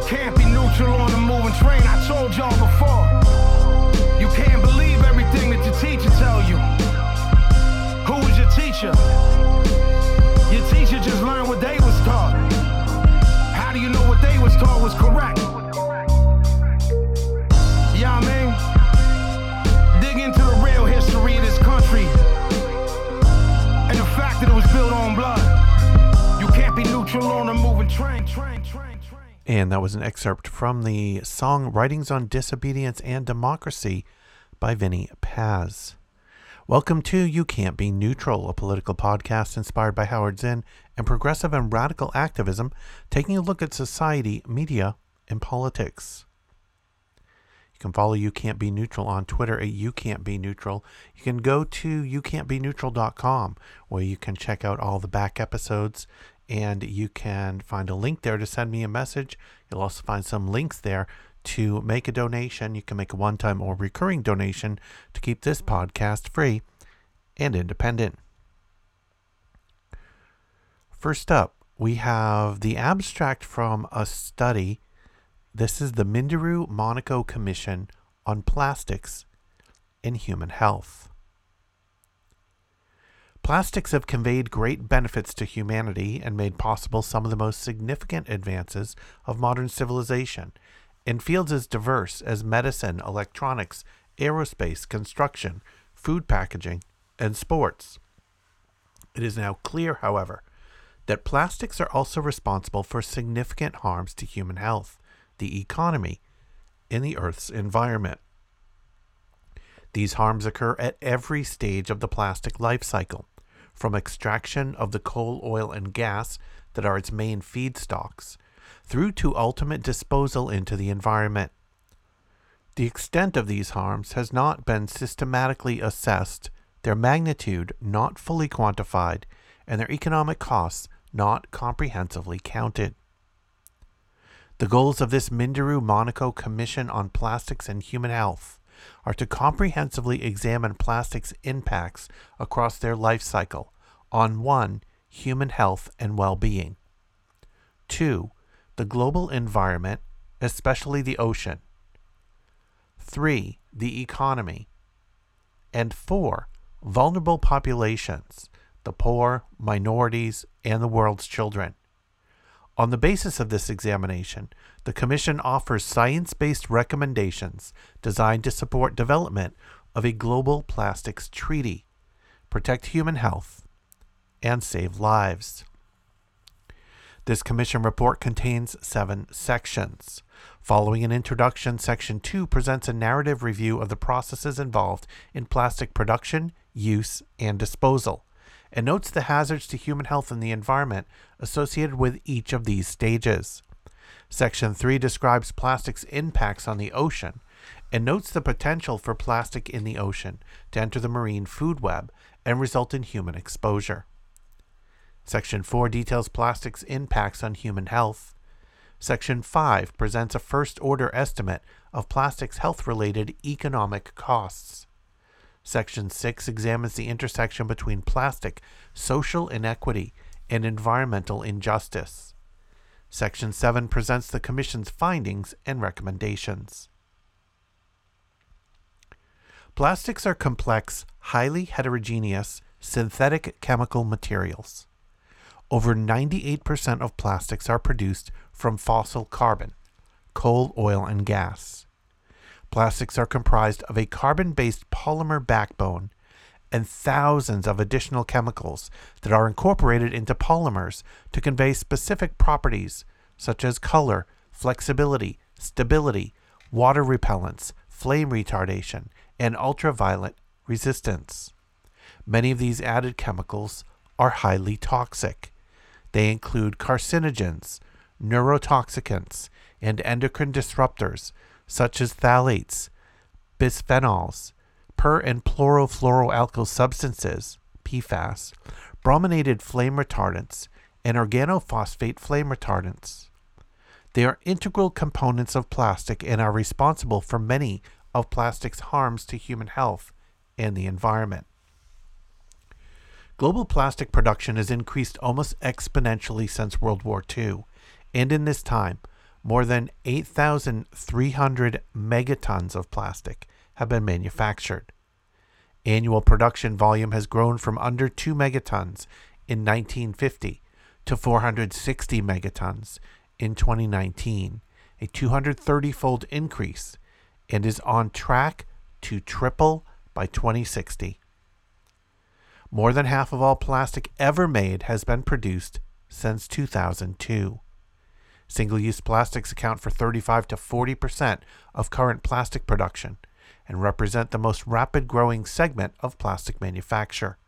You can't be neutral on a moving train. I told y'all before. And that was an excerpt from the song Writings on Disobedience and Democracy by Vinnie Paz. Welcome to You Can't Be Neutral, a political podcast inspired by Howard Zinn and progressive and radical activism, taking a look at society, media, and politics. You can follow You Can't Be Neutral on Twitter at You Can't Be Neutral. You can go to YouCan'tBeNeutral.com where you can check out all the back episodes and you can find a link there to send me a message. You'll also find some links there to make a donation. You can make a one time or recurring donation to keep this podcast free and independent. First up, we have the abstract from a study. This is the Minderoo Monaco Commission on Plastics in Human Health. Plastics have conveyed great benefits to humanity and made possible some of the most significant advances of modern civilization in fields as diverse as medicine, electronics, aerospace, construction, food packaging, and sports. It is now clear, however, that plastics are also responsible for significant harms to human health, the economy, and the Earth's environment. These harms occur at every stage of the plastic life cycle, from extraction of the coal, oil, and gas that are its main feedstocks, through to ultimate disposal into the environment. The extent of these harms has not been systematically assessed, their magnitude not fully quantified, and their economic costs not comprehensively counted. The goals of this Minderoo Monaco Commission on Plastics and Human Health are to comprehensively examine plastics' impacts across their life cycle on 1. human health and well being, 2. the global environment, especially the ocean, 3. the economy, and 4. vulnerable populations, the poor, minorities, and the world's children. On the basis of this examination, the Commission offers science based recommendations designed to support development of a global plastics treaty, protect human health, and save lives. This Commission report contains seven sections. Following an introduction, Section 2 presents a narrative review of the processes involved in plastic production, use, and disposal and notes the hazards to human health and the environment associated with each of these stages. Section 3 describes plastic's impacts on the ocean and notes the potential for plastic in the ocean to enter the marine food web and result in human exposure. Section 4 details plastic's impacts on human health. Section 5 presents a first order estimate of plastic's health related economic costs. Section 6 examines the intersection between plastic, social inequity, and environmental injustice. Section 7 presents the Commission's findings and recommendations. Plastics are complex, highly heterogeneous, synthetic chemical materials. Over 98% of plastics are produced from fossil carbon, coal, oil, and gas. Plastics are comprised of a carbon based polymer backbone and thousands of additional chemicals that are incorporated into polymers to convey specific properties such as color, flexibility, stability, water repellence, flame retardation, and ultraviolet resistance. Many of these added chemicals are highly toxic. They include carcinogens, neurotoxicants, and endocrine disruptors such as phthalates, bisphenols, per and polyfluoroalkyl substances, PFAS, brominated flame retardants, and organophosphate flame retardants. They are integral components of plastic and are responsible for many of plastic's harms to human health and the environment. Global plastic production has increased almost exponentially since World War II, and in this time, more than 8,300 megatons of plastic have been manufactured. Annual production volume has grown from under 2 megatons in 1950 to 460 megatons in 2019, a 230 fold increase, and is on track to triple by 2060. More than half of all plastic ever made has been produced since 2002. Single use plastics account for 35 to 40 percent of current plastic production and represent the most rapid growing segment of plastic manufacture.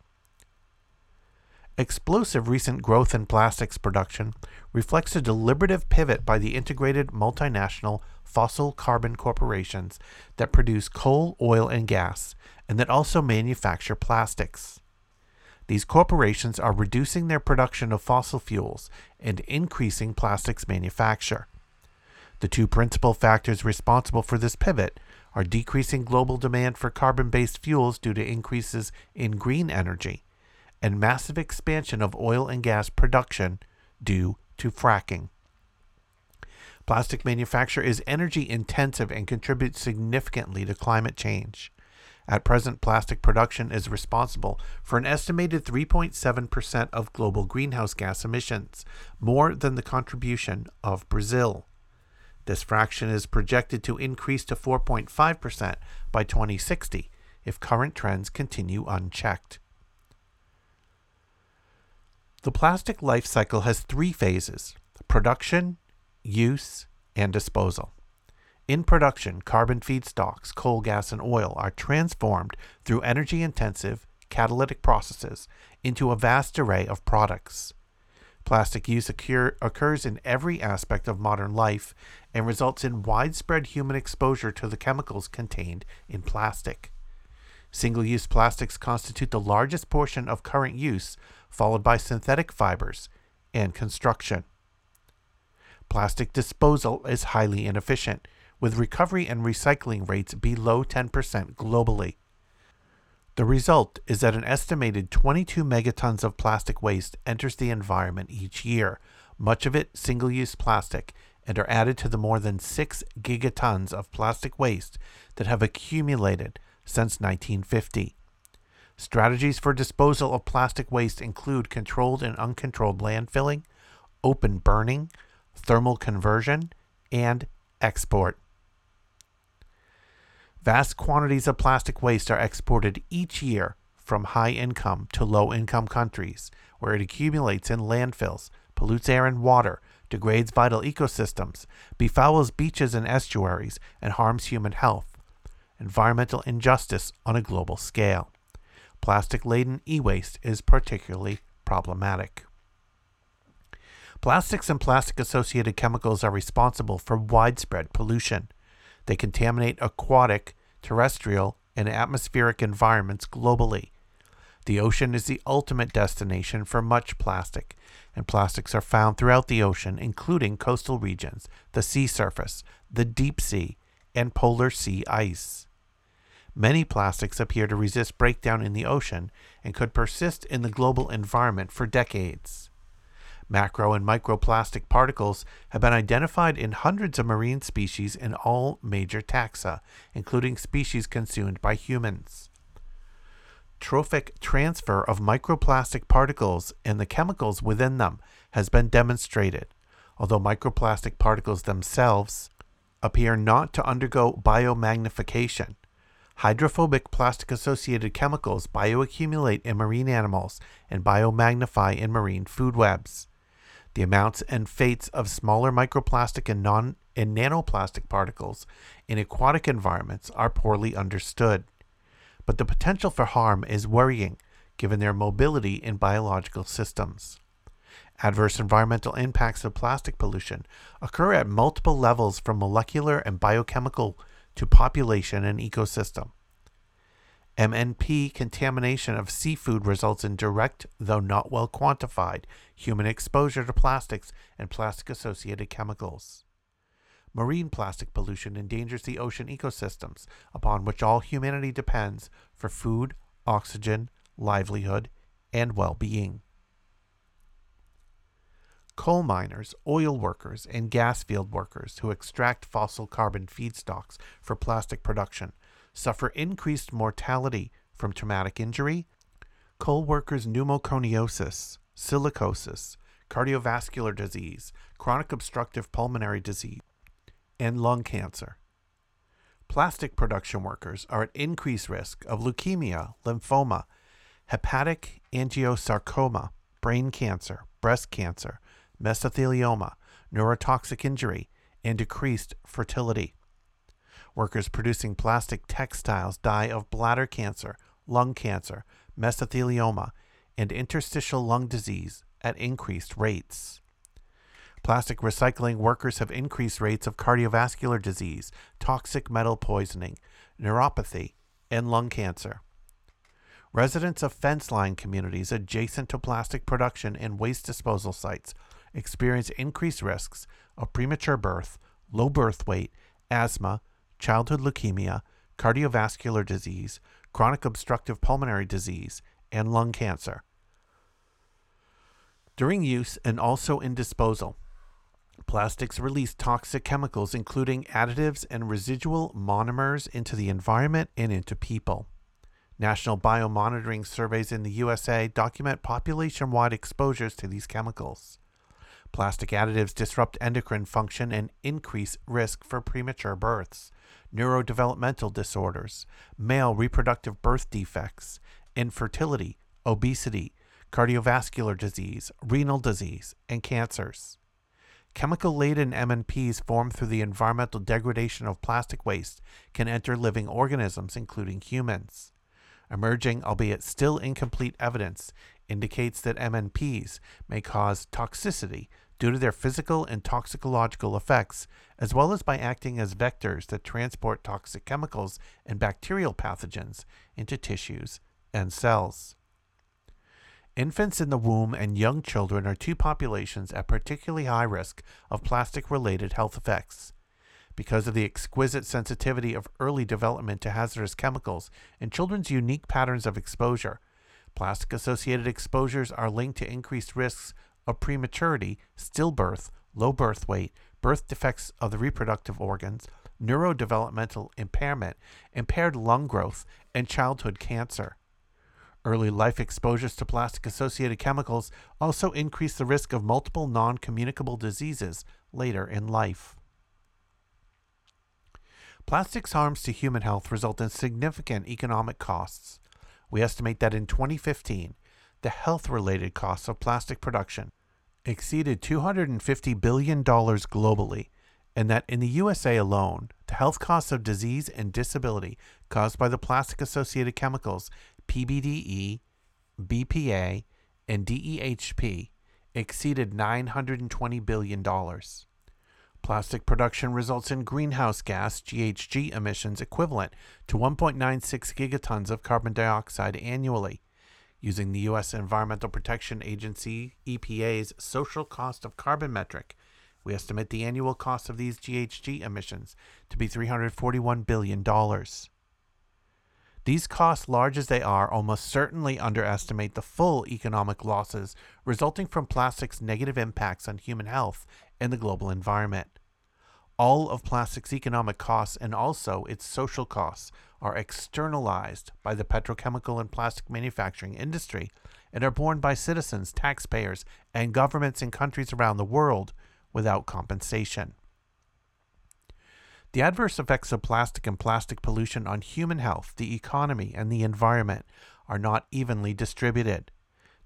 Explosive recent growth in plastics production reflects a deliberative pivot by the integrated multinational fossil carbon corporations that produce coal, oil, and gas, and that also manufacture plastics. These corporations are reducing their production of fossil fuels and increasing plastics manufacture. The two principal factors responsible for this pivot are decreasing global demand for carbon based fuels due to increases in green energy and massive expansion of oil and gas production due to fracking. Plastic manufacture is energy intensive and contributes significantly to climate change. At present, plastic production is responsible for an estimated 3.7% of global greenhouse gas emissions, more than the contribution of Brazil. This fraction is projected to increase to 4.5% by 2060 if current trends continue unchecked. The plastic life cycle has three phases production, use, and disposal. In production, carbon feedstocks, coal, gas, and oil are transformed through energy intensive catalytic processes into a vast array of products. Plastic use occur, occurs in every aspect of modern life and results in widespread human exposure to the chemicals contained in plastic. Single use plastics constitute the largest portion of current use, followed by synthetic fibers and construction. Plastic disposal is highly inefficient, with recovery and recycling rates below 10% globally. The result is that an estimated 22 megatons of plastic waste enters the environment each year, much of it single use plastic, and are added to the more than 6 gigatons of plastic waste that have accumulated since 1950. Strategies for disposal of plastic waste include controlled and uncontrolled landfilling, open burning, thermal conversion, and export. Vast quantities of plastic waste are exported each year from high income to low income countries, where it accumulates in landfills, pollutes air and water, degrades vital ecosystems, befouls beaches and estuaries, and harms human health environmental injustice on a global scale. Plastic laden e waste is particularly problematic. Plastics and plastic associated chemicals are responsible for widespread pollution. They contaminate aquatic, terrestrial, and atmospheric environments globally. The ocean is the ultimate destination for much plastic, and plastics are found throughout the ocean, including coastal regions, the sea surface, the deep sea, and polar sea ice. Many plastics appear to resist breakdown in the ocean and could persist in the global environment for decades. Macro and microplastic particles have been identified in hundreds of marine species in all major taxa, including species consumed by humans. Trophic transfer of microplastic particles and the chemicals within them has been demonstrated, although microplastic particles themselves appear not to undergo biomagnification Hydrophobic plastic associated chemicals bioaccumulate in marine animals and biomagnify in marine food webs. The amounts and fates of smaller microplastic and non and nanoplastic particles in aquatic environments are poorly understood. But the potential for harm is worrying given their mobility in biological systems. Adverse environmental impacts of plastic pollution occur at multiple levels from molecular and biochemical to population and ecosystem. MNP contamination of seafood results in direct, though not well quantified, human exposure to plastics and plastic associated chemicals. Marine plastic pollution endangers the ocean ecosystems upon which all humanity depends for food, oxygen, livelihood, and well being. Coal miners, oil workers, and gas field workers who extract fossil carbon feedstocks for plastic production suffer increased mortality from traumatic injury, coal workers' pneumoconiosis, silicosis, cardiovascular disease, chronic obstructive pulmonary disease, and lung cancer. Plastic production workers are at increased risk of leukemia, lymphoma, hepatic angiosarcoma, brain cancer, breast cancer, mesothelioma, neurotoxic injury, and decreased fertility. Workers producing plastic textiles die of bladder cancer, lung cancer, mesothelioma, and interstitial lung disease at increased rates. Plastic recycling workers have increased rates of cardiovascular disease, toxic metal poisoning, neuropathy, and lung cancer. Residents of fence line communities adjacent to plastic production and waste disposal sites experience increased risks of premature birth, low birth weight, asthma, childhood leukemia, cardiovascular disease, chronic obstructive pulmonary disease, and lung cancer. During use and also in disposal, plastics release toxic chemicals, including additives and residual monomers, into the environment and into people. National biomonitoring surveys in the USA document population wide exposures to these chemicals. Plastic additives disrupt endocrine function and increase risk for premature births, neurodevelopmental disorders, male reproductive birth defects, infertility, obesity, cardiovascular disease, renal disease, and cancers. Chemical laden MNPs formed through the environmental degradation of plastic waste can enter living organisms, including humans. Emerging, albeit still incomplete, evidence indicates that MNPs may cause toxicity due to their physical and toxicological effects, as well as by acting as vectors that transport toxic chemicals and bacterial pathogens into tissues and cells. Infants in the womb and young children are two populations at particularly high risk of plastic related health effects. Because of the exquisite sensitivity of early development to hazardous chemicals and children's unique patterns of exposure, plastic associated exposures are linked to increased risks of prematurity, stillbirth, low birth weight, birth defects of the reproductive organs, neurodevelopmental impairment, impaired lung growth, and childhood cancer. Early life exposures to plastic associated chemicals also increase the risk of multiple non communicable diseases later in life. Plastics harms to human health result in significant economic costs. We estimate that in 2015, the health related costs of plastic production exceeded $250 billion globally, and that in the USA alone, the health costs of disease and disability caused by the plastic associated chemicals PBDE, BPA, and DEHP exceeded $920 billion. Plastic production results in greenhouse gas GHG emissions equivalent to 1.96 gigatons of carbon dioxide annually. Using the U.S. Environmental Protection Agency EPA's social cost of carbon metric, we estimate the annual cost of these GHG emissions to be $341 billion. These costs, large as they are, almost certainly underestimate the full economic losses resulting from plastic's negative impacts on human health and the global environment. All of plastic's economic costs and also its social costs are externalized by the petrochemical and plastic manufacturing industry and are borne by citizens, taxpayers, and governments in countries around the world without compensation. The adverse effects of plastic and plastic pollution on human health, the economy, and the environment are not evenly distributed.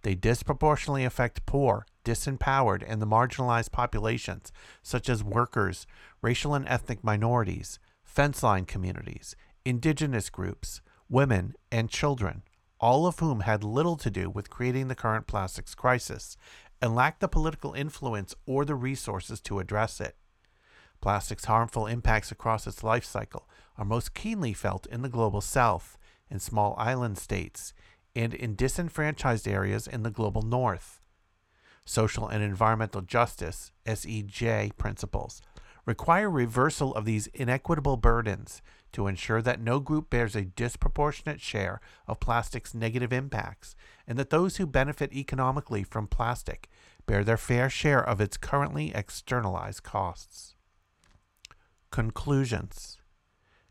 They disproportionately affect poor, disempowered, and the marginalized populations, such as workers, racial and ethnic minorities, fence line communities, indigenous groups, women, and children, all of whom had little to do with creating the current plastics crisis and lacked the political influence or the resources to address it. Plastic's harmful impacts across its life cycle are most keenly felt in the global south, in small island states, and in disenfranchised areas in the global north. Social and environmental justice, SEJ principles, require reversal of these inequitable burdens to ensure that no group bears a disproportionate share of plastic's negative impacts and that those who benefit economically from plastic bear their fair share of its currently externalized costs. Conclusions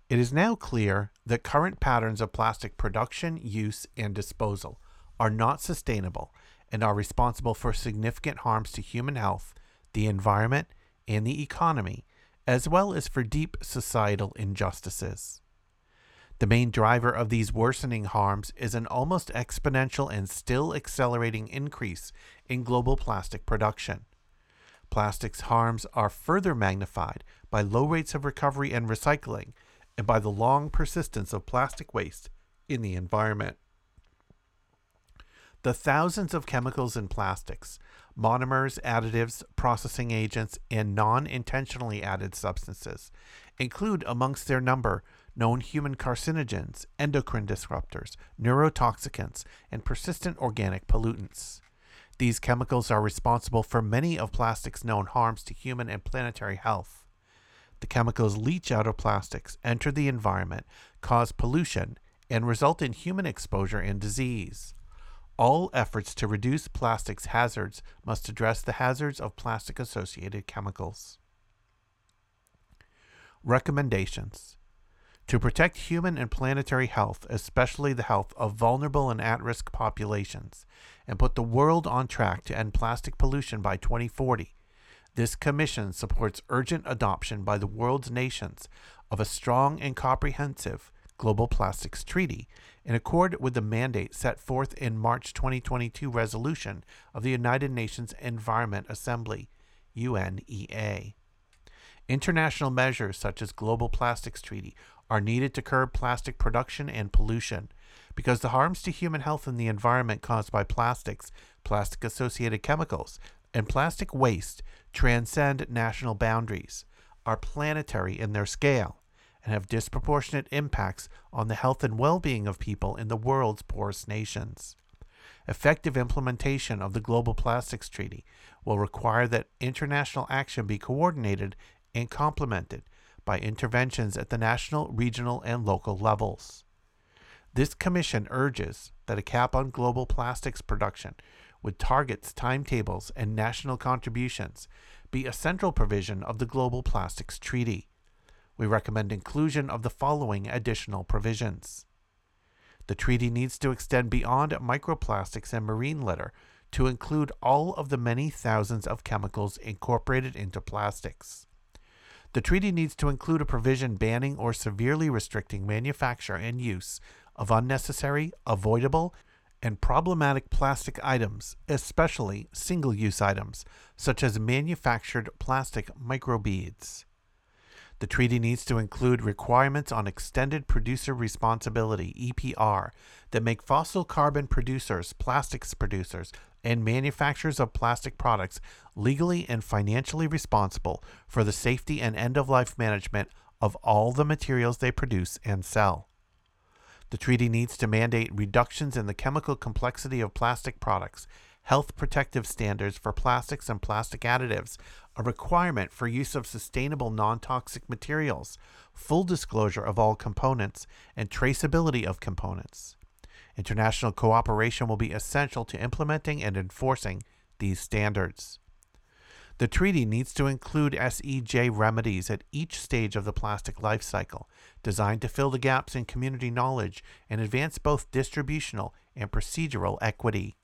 It is now clear that current patterns of plastic production, use, and disposal are not sustainable and are responsible for significant harms to human health, the environment, and the economy, as well as for deep societal injustices. The main driver of these worsening harms is an almost exponential and still accelerating increase in global plastic production. Plastics harms are further magnified by low rates of recovery and recycling and by the long persistence of plastic waste in the environment. The thousands of chemicals in plastics, monomers, additives, processing agents, and non intentionally added substances include amongst their number known human carcinogens, endocrine disruptors, neurotoxicants, and persistent organic pollutants. These chemicals are responsible for many of plastic's known harms to human and planetary health. The chemicals leach out of plastics, enter the environment, cause pollution, and result in human exposure and disease. All efforts to reduce plastics hazards must address the hazards of plastic associated chemicals. Recommendations to protect human and planetary health, especially the health of vulnerable and at risk populations, and put the world on track to end plastic pollution by 2040. This commission supports urgent adoption by the world's nations of a strong and comprehensive Global Plastics Treaty in accord with the mandate set forth in March 2022 resolution of the United Nations Environment Assembly, UNEA. International measures such as Global Plastics Treaty are needed to curb plastic production and pollution because the harms to human health and the environment caused by plastics, plastic associated chemicals, and plastic waste transcend national boundaries, are planetary in their scale, and have disproportionate impacts on the health and well being of people in the world's poorest nations. Effective implementation of the Global Plastics Treaty will require that international action be coordinated and complemented by interventions at the national, regional, and local levels. This commission urges that a cap on global plastics production with targets, timetables, and national contributions be a central provision of the Global Plastics Treaty. We recommend inclusion of the following additional provisions. The treaty needs to extend beyond microplastics and marine litter to include all of the many thousands of chemicals incorporated into plastics. The treaty needs to include a provision banning or severely restricting manufacture and use of unnecessary, avoidable, and problematic plastic items, especially single use items, such as manufactured plastic microbeads. The treaty needs to include requirements on extended producer responsibility EPR that make fossil carbon producers, plastics producers, and manufacturers of plastic products legally and financially responsible for the safety and end of life management of all the materials they produce and sell. The treaty needs to mandate reductions in the chemical complexity of plastic products, health protective standards for plastics and plastic additives, a requirement for use of sustainable non toxic materials, full disclosure of all components, and traceability of components. International cooperation will be essential to implementing and enforcing these standards. The treaty needs to include SEJ remedies at each stage of the plastic life cycle, designed to fill the gaps in community knowledge and advance both distributional and procedural equity.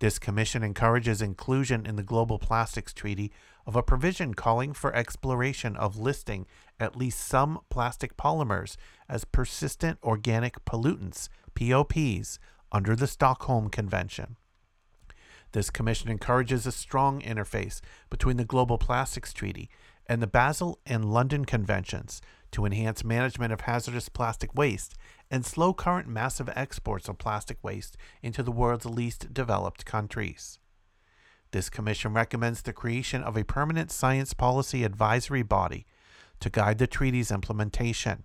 This commission encourages inclusion in the Global Plastics Treaty of a provision calling for exploration of listing at least some plastic polymers as persistent organic pollutants POPs, under the Stockholm Convention. This commission encourages a strong interface between the Global Plastics Treaty and the Basel and London Conventions to enhance management of hazardous plastic waste and slow current massive exports of plastic waste into the world's least developed countries. This commission recommends the creation of a permanent science policy advisory body to guide the treaty's implementation.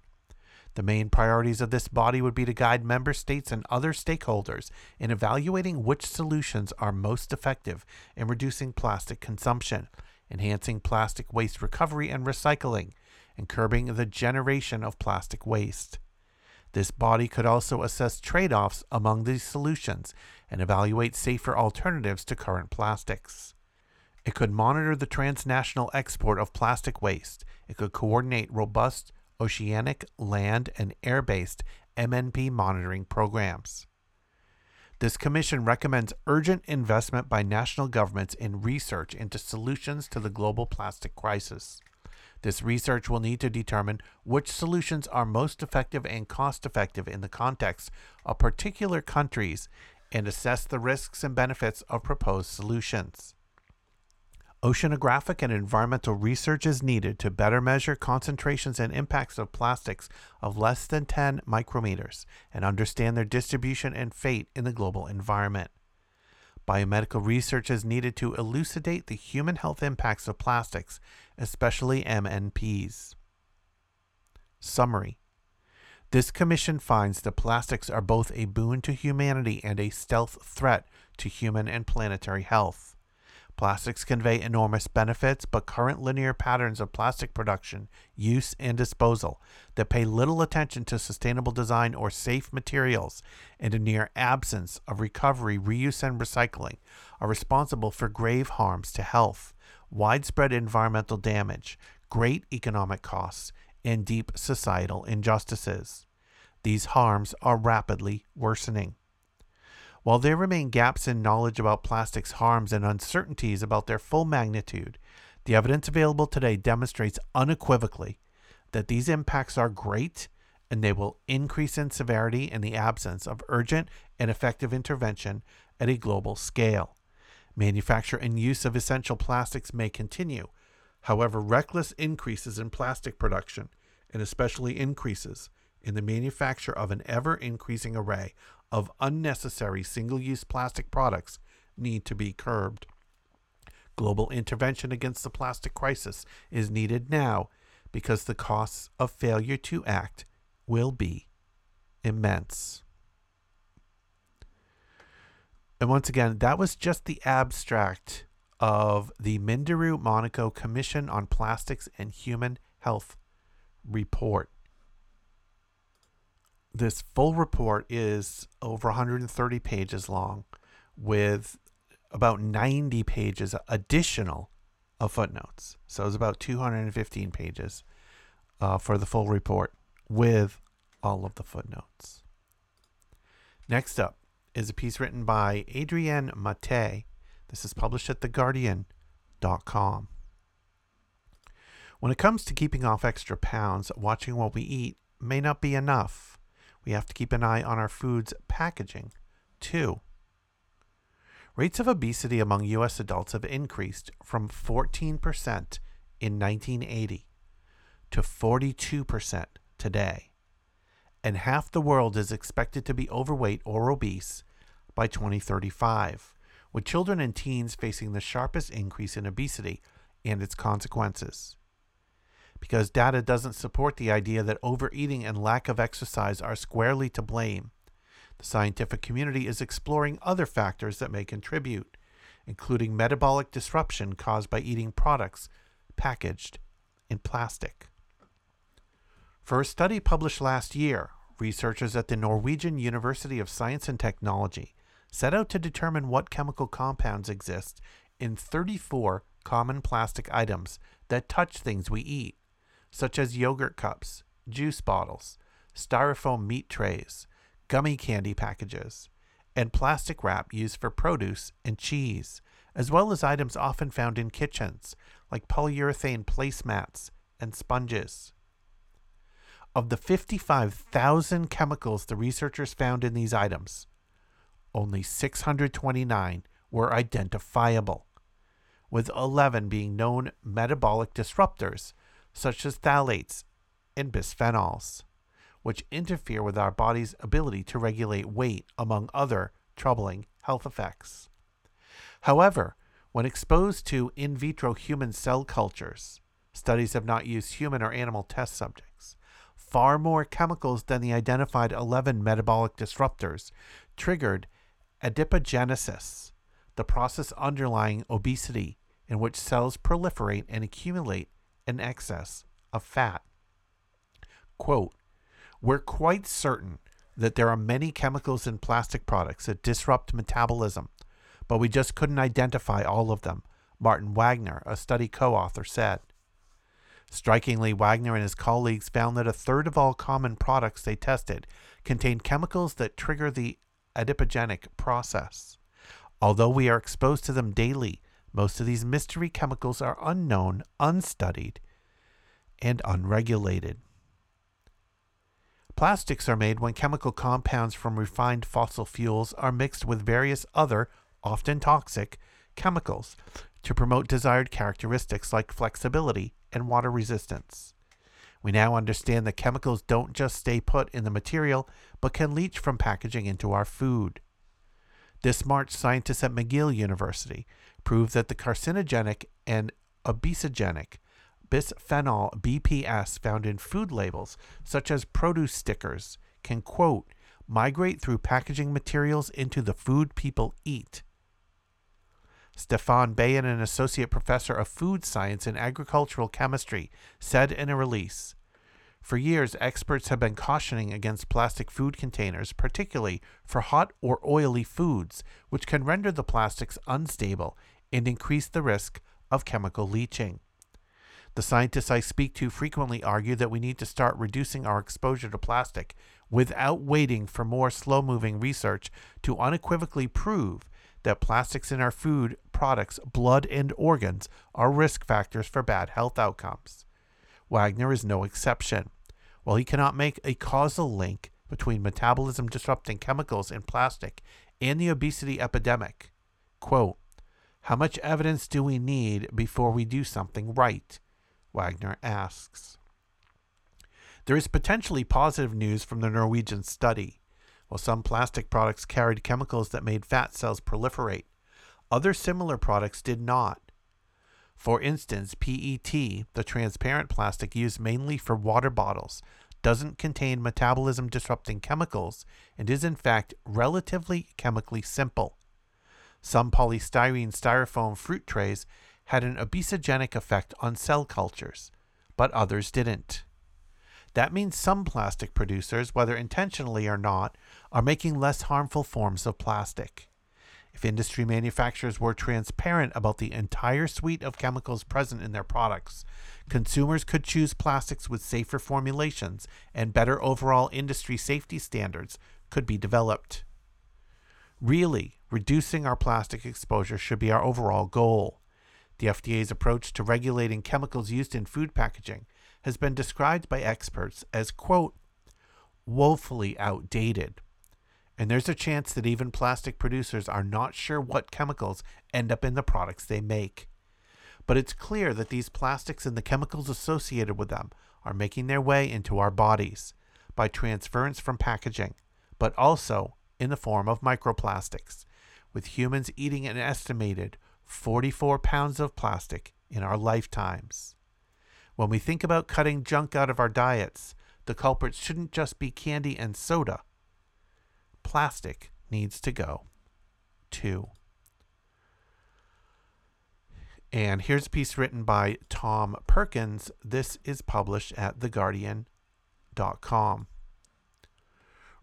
The main priorities of this body would be to guide member states and other stakeholders in evaluating which solutions are most effective in reducing plastic consumption, enhancing plastic waste recovery and recycling, and curbing the generation of plastic waste. This body could also assess trade offs among these solutions and evaluate safer alternatives to current plastics. It could monitor the transnational export of plastic waste. It could coordinate robust oceanic, land, and air based MNP monitoring programs. This commission recommends urgent investment by national governments in research into solutions to the global plastic crisis. This research will need to determine which solutions are most effective and cost effective in the context of particular countries and assess the risks and benefits of proposed solutions. Oceanographic and environmental research is needed to better measure concentrations and impacts of plastics of less than 10 micrometers and understand their distribution and fate in the global environment. Biomedical research is needed to elucidate the human health impacts of plastics, especially MNPs. Summary This commission finds that plastics are both a boon to humanity and a stealth threat to human and planetary health. Plastics convey enormous benefits, but current linear patterns of plastic production, use, and disposal that pay little attention to sustainable design or safe materials and a near absence of recovery, reuse, and recycling are responsible for grave harms to health, widespread environmental damage, great economic costs, and deep societal injustices. These harms are rapidly worsening. While there remain gaps in knowledge about plastics' harms and uncertainties about their full magnitude, the evidence available today demonstrates unequivocally that these impacts are great and they will increase in severity in the absence of urgent and effective intervention at a global scale. Manufacture and use of essential plastics may continue. However, reckless increases in plastic production, and especially increases in the manufacture of an ever increasing array of unnecessary single use plastic products need to be curbed. Global intervention against the plastic crisis is needed now because the costs of failure to act will be immense. And once again, that was just the abstract of the Minderoo Monaco Commission on Plastics and Human Health report this full report is over 130 pages long with about 90 pages additional of footnotes. So it's about 215 pages uh, for the full report with all of the footnotes. Next up is a piece written by Adrienne Matte. This is published at theguardian.com. When it comes to keeping off extra pounds, watching what we eat may not be enough we have to keep an eye on our food's packaging, too. Rates of obesity among U.S. adults have increased from 14% in 1980 to 42% today, and half the world is expected to be overweight or obese by 2035, with children and teens facing the sharpest increase in obesity and its consequences because data doesn't support the idea that overeating and lack of exercise are squarely to blame. The scientific community is exploring other factors that may contribute, including metabolic disruption caused by eating products packaged in plastic. For a study published last year, researchers at the Norwegian University of Science and Technology set out to determine what chemical compounds exist in 34 common plastic items that touch things we eat such as yogurt cups, juice bottles, styrofoam meat trays, gummy candy packages, and plastic wrap used for produce and cheese, as well as items often found in kitchens, like polyurethane placemats and sponges. Of the 55,000 chemicals the researchers found in these items, only 629 were identifiable, with 11 being known metabolic disruptors such as phthalates and bisphenols, which interfere with our body's ability to regulate weight, among other troubling health effects. However, when exposed to in vitro human cell cultures, studies have not used human or animal test subjects. Far more chemicals than the identified 11 metabolic disruptors triggered adipogenesis, the process underlying obesity in which cells proliferate and accumulate in excess of fat. Quote, We're quite certain that there are many chemicals in plastic products that disrupt metabolism, but we just couldn't identify all of them, Martin Wagner, a study co author, said. Strikingly, Wagner and his colleagues found that a third of all common products they tested contained chemicals that trigger the adipogenic process. Although we are exposed to them daily, most of these mystery chemicals are unknown, unstudied, and unregulated. Plastics are made when chemical compounds from refined fossil fuels are mixed with various other, often toxic, chemicals to promote desired characteristics like flexibility and water resistance. We now understand that chemicals don't just stay put in the material, but can leach from packaging into our food. This March, scientists at McGill University proved that the carcinogenic and obesogenic bisphenol BPS found in food labels, such as produce stickers, can, quote, migrate through packaging materials into the food people eat. Stefan Bayen, an associate professor of food science and agricultural chemistry, said in a release For years, experts have been cautioning against plastic food containers, particularly for hot or oily foods, which can render the plastics unstable and increase the risk of chemical leaching. The scientists I speak to frequently argue that we need to start reducing our exposure to plastic without waiting for more slow moving research to unequivocally prove that plastics in our food products, blood, and organs are risk factors for bad health outcomes. Wagner is no exception. While he cannot make a causal link between metabolism disrupting chemicals in plastic and the obesity epidemic, quote, how much evidence do we need before we do something right? Wagner asks. There is potentially positive news from the Norwegian study. While some plastic products carried chemicals that made fat cells proliferate, other similar products did not. For instance, PET, the transparent plastic used mainly for water bottles, doesn't contain metabolism disrupting chemicals and is in fact relatively chemically simple. Some polystyrene styrofoam fruit trays had an obesogenic effect on cell cultures, but others didn't. That means some plastic producers, whether intentionally or not, are making less harmful forms of plastic. If industry manufacturers were transparent about the entire suite of chemicals present in their products, consumers could choose plastics with safer formulations and better overall industry safety standards could be developed. Really, reducing our plastic exposure should be our overall goal. The FDA's approach to regulating chemicals used in food packaging has been described by experts as, quote, woefully outdated. And there's a chance that even plastic producers are not sure what chemicals end up in the products they make. But it's clear that these plastics and the chemicals associated with them are making their way into our bodies by transference from packaging, but also in the form of microplastics, with humans eating an estimated 44 pounds of plastic in our lifetimes. When we think about cutting junk out of our diets, the culprits shouldn't just be candy and soda. Plastic needs to go, too. And here's a piece written by Tom Perkins. This is published at theguardian.com.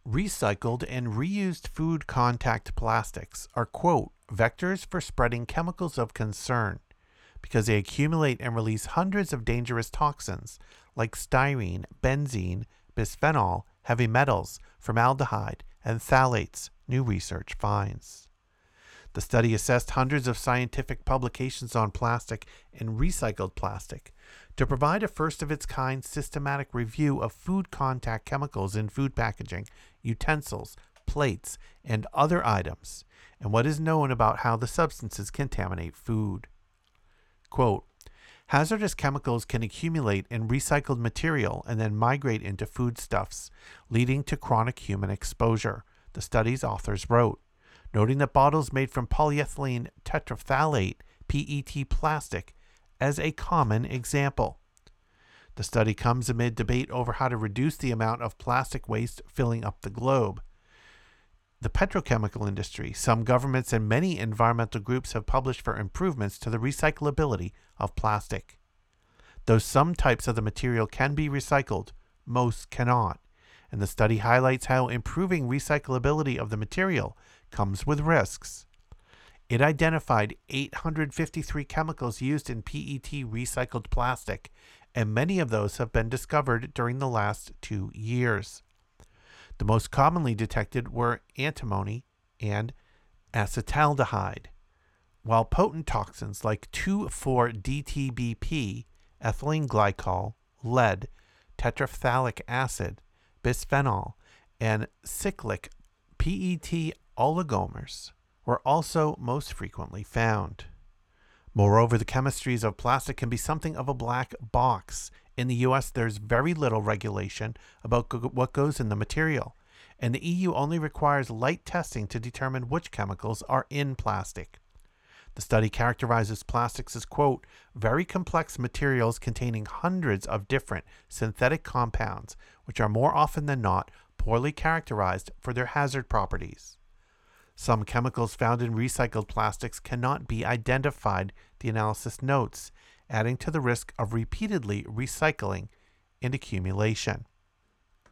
Recycled and reused food contact plastics are, quote, vectors for spreading chemicals of concern because they accumulate and release hundreds of dangerous toxins like styrene, benzene, bisphenol, heavy metals, formaldehyde, and phthalates, new research finds. The study assessed hundreds of scientific publications on plastic and recycled plastic to provide a first of its kind systematic review of food contact chemicals in food packaging, utensils, plates, and other items, and what is known about how the substances contaminate food. Quote, Hazardous chemicals can accumulate in recycled material and then migrate into foodstuffs, leading to chronic human exposure, the study's authors wrote, noting that bottles made from polyethylene terephthalate PET plastic as a common example. The study comes amid debate over how to reduce the amount of plastic waste filling up the globe. The petrochemical industry, some governments, and many environmental groups have published for improvements to the recyclability of plastic. Though some types of the material can be recycled, most cannot, and the study highlights how improving recyclability of the material comes with risks. It identified 853 chemicals used in PET recycled plastic, and many of those have been discovered during the last two years. The most commonly detected were antimony and acetaldehyde, while potent toxins like 2,4-DTBP, ethylene glycol, lead, terephthalic acid, bisphenol, and cyclic PET oligomers were also most frequently found. Moreover, the chemistries of plastic can be something of a black box. In the US, there's very little regulation about what goes in the material, and the EU only requires light testing to determine which chemicals are in plastic. The study characterizes plastics as, quote, very complex materials containing hundreds of different synthetic compounds, which are more often than not poorly characterized for their hazard properties. Some chemicals found in recycled plastics cannot be identified, the analysis notes, adding to the risk of repeatedly recycling and accumulation.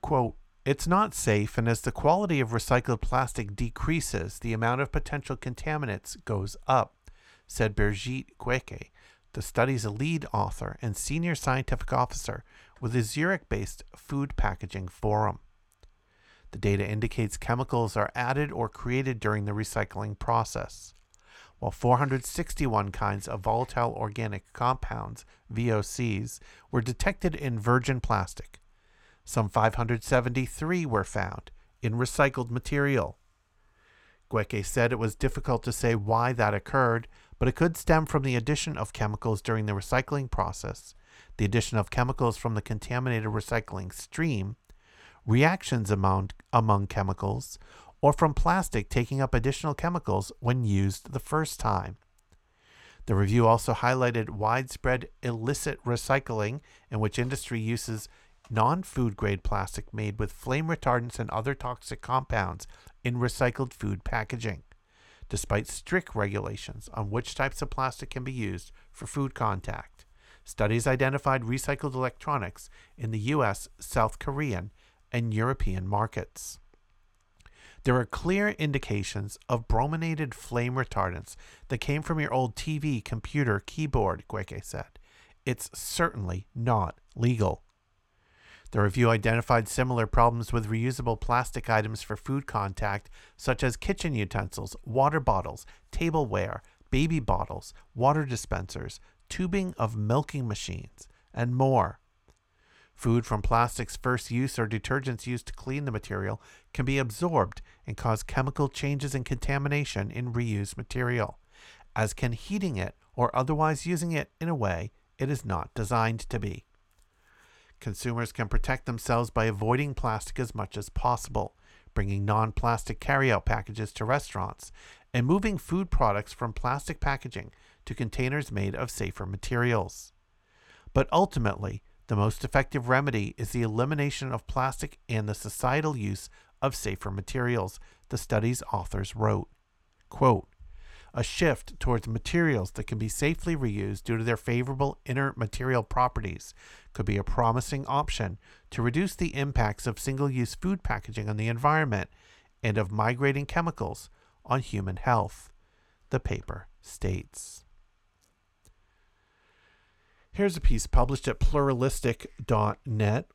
Quote, it's not safe, and as the quality of recycled plastic decreases, the amount of potential contaminants goes up said Birgit Gueke, the study's lead author and senior scientific officer with the Zurich based Food Packaging Forum. The data indicates chemicals are added or created during the recycling process. While 461 kinds of volatile organic compounds, VOCs, were detected in virgin plastic, some 573 were found in recycled material. Gueke said it was difficult to say why that occurred, but it could stem from the addition of chemicals during the recycling process, the addition of chemicals from the contaminated recycling stream, reactions among, among chemicals, or from plastic taking up additional chemicals when used the first time. The review also highlighted widespread illicit recycling, in which industry uses non food grade plastic made with flame retardants and other toxic compounds in recycled food packaging despite strict regulations on which types of plastic can be used for food contact. Studies identified recycled electronics in the US, South Korean, and European markets. There are clear indications of brominated flame retardants that came from your old TV, computer, keyboard, Gueke said. It's certainly not legal. The review identified similar problems with reusable plastic items for food contact, such as kitchen utensils, water bottles, tableware, baby bottles, water dispensers, tubing of milking machines, and more. Food from plastics first use or detergents used to clean the material can be absorbed and cause chemical changes and contamination in reused material, as can heating it or otherwise using it in a way it is not designed to be. Consumers can protect themselves by avoiding plastic as much as possible, bringing non plastic carryout packages to restaurants, and moving food products from plastic packaging to containers made of safer materials. But ultimately, the most effective remedy is the elimination of plastic and the societal use of safer materials, the study's authors wrote. Quote, a shift towards materials that can be safely reused due to their favorable inert material properties could be a promising option to reduce the impacts of single use food packaging on the environment and of migrating chemicals on human health, the paper states. Here's a piece published at pluralistic.net.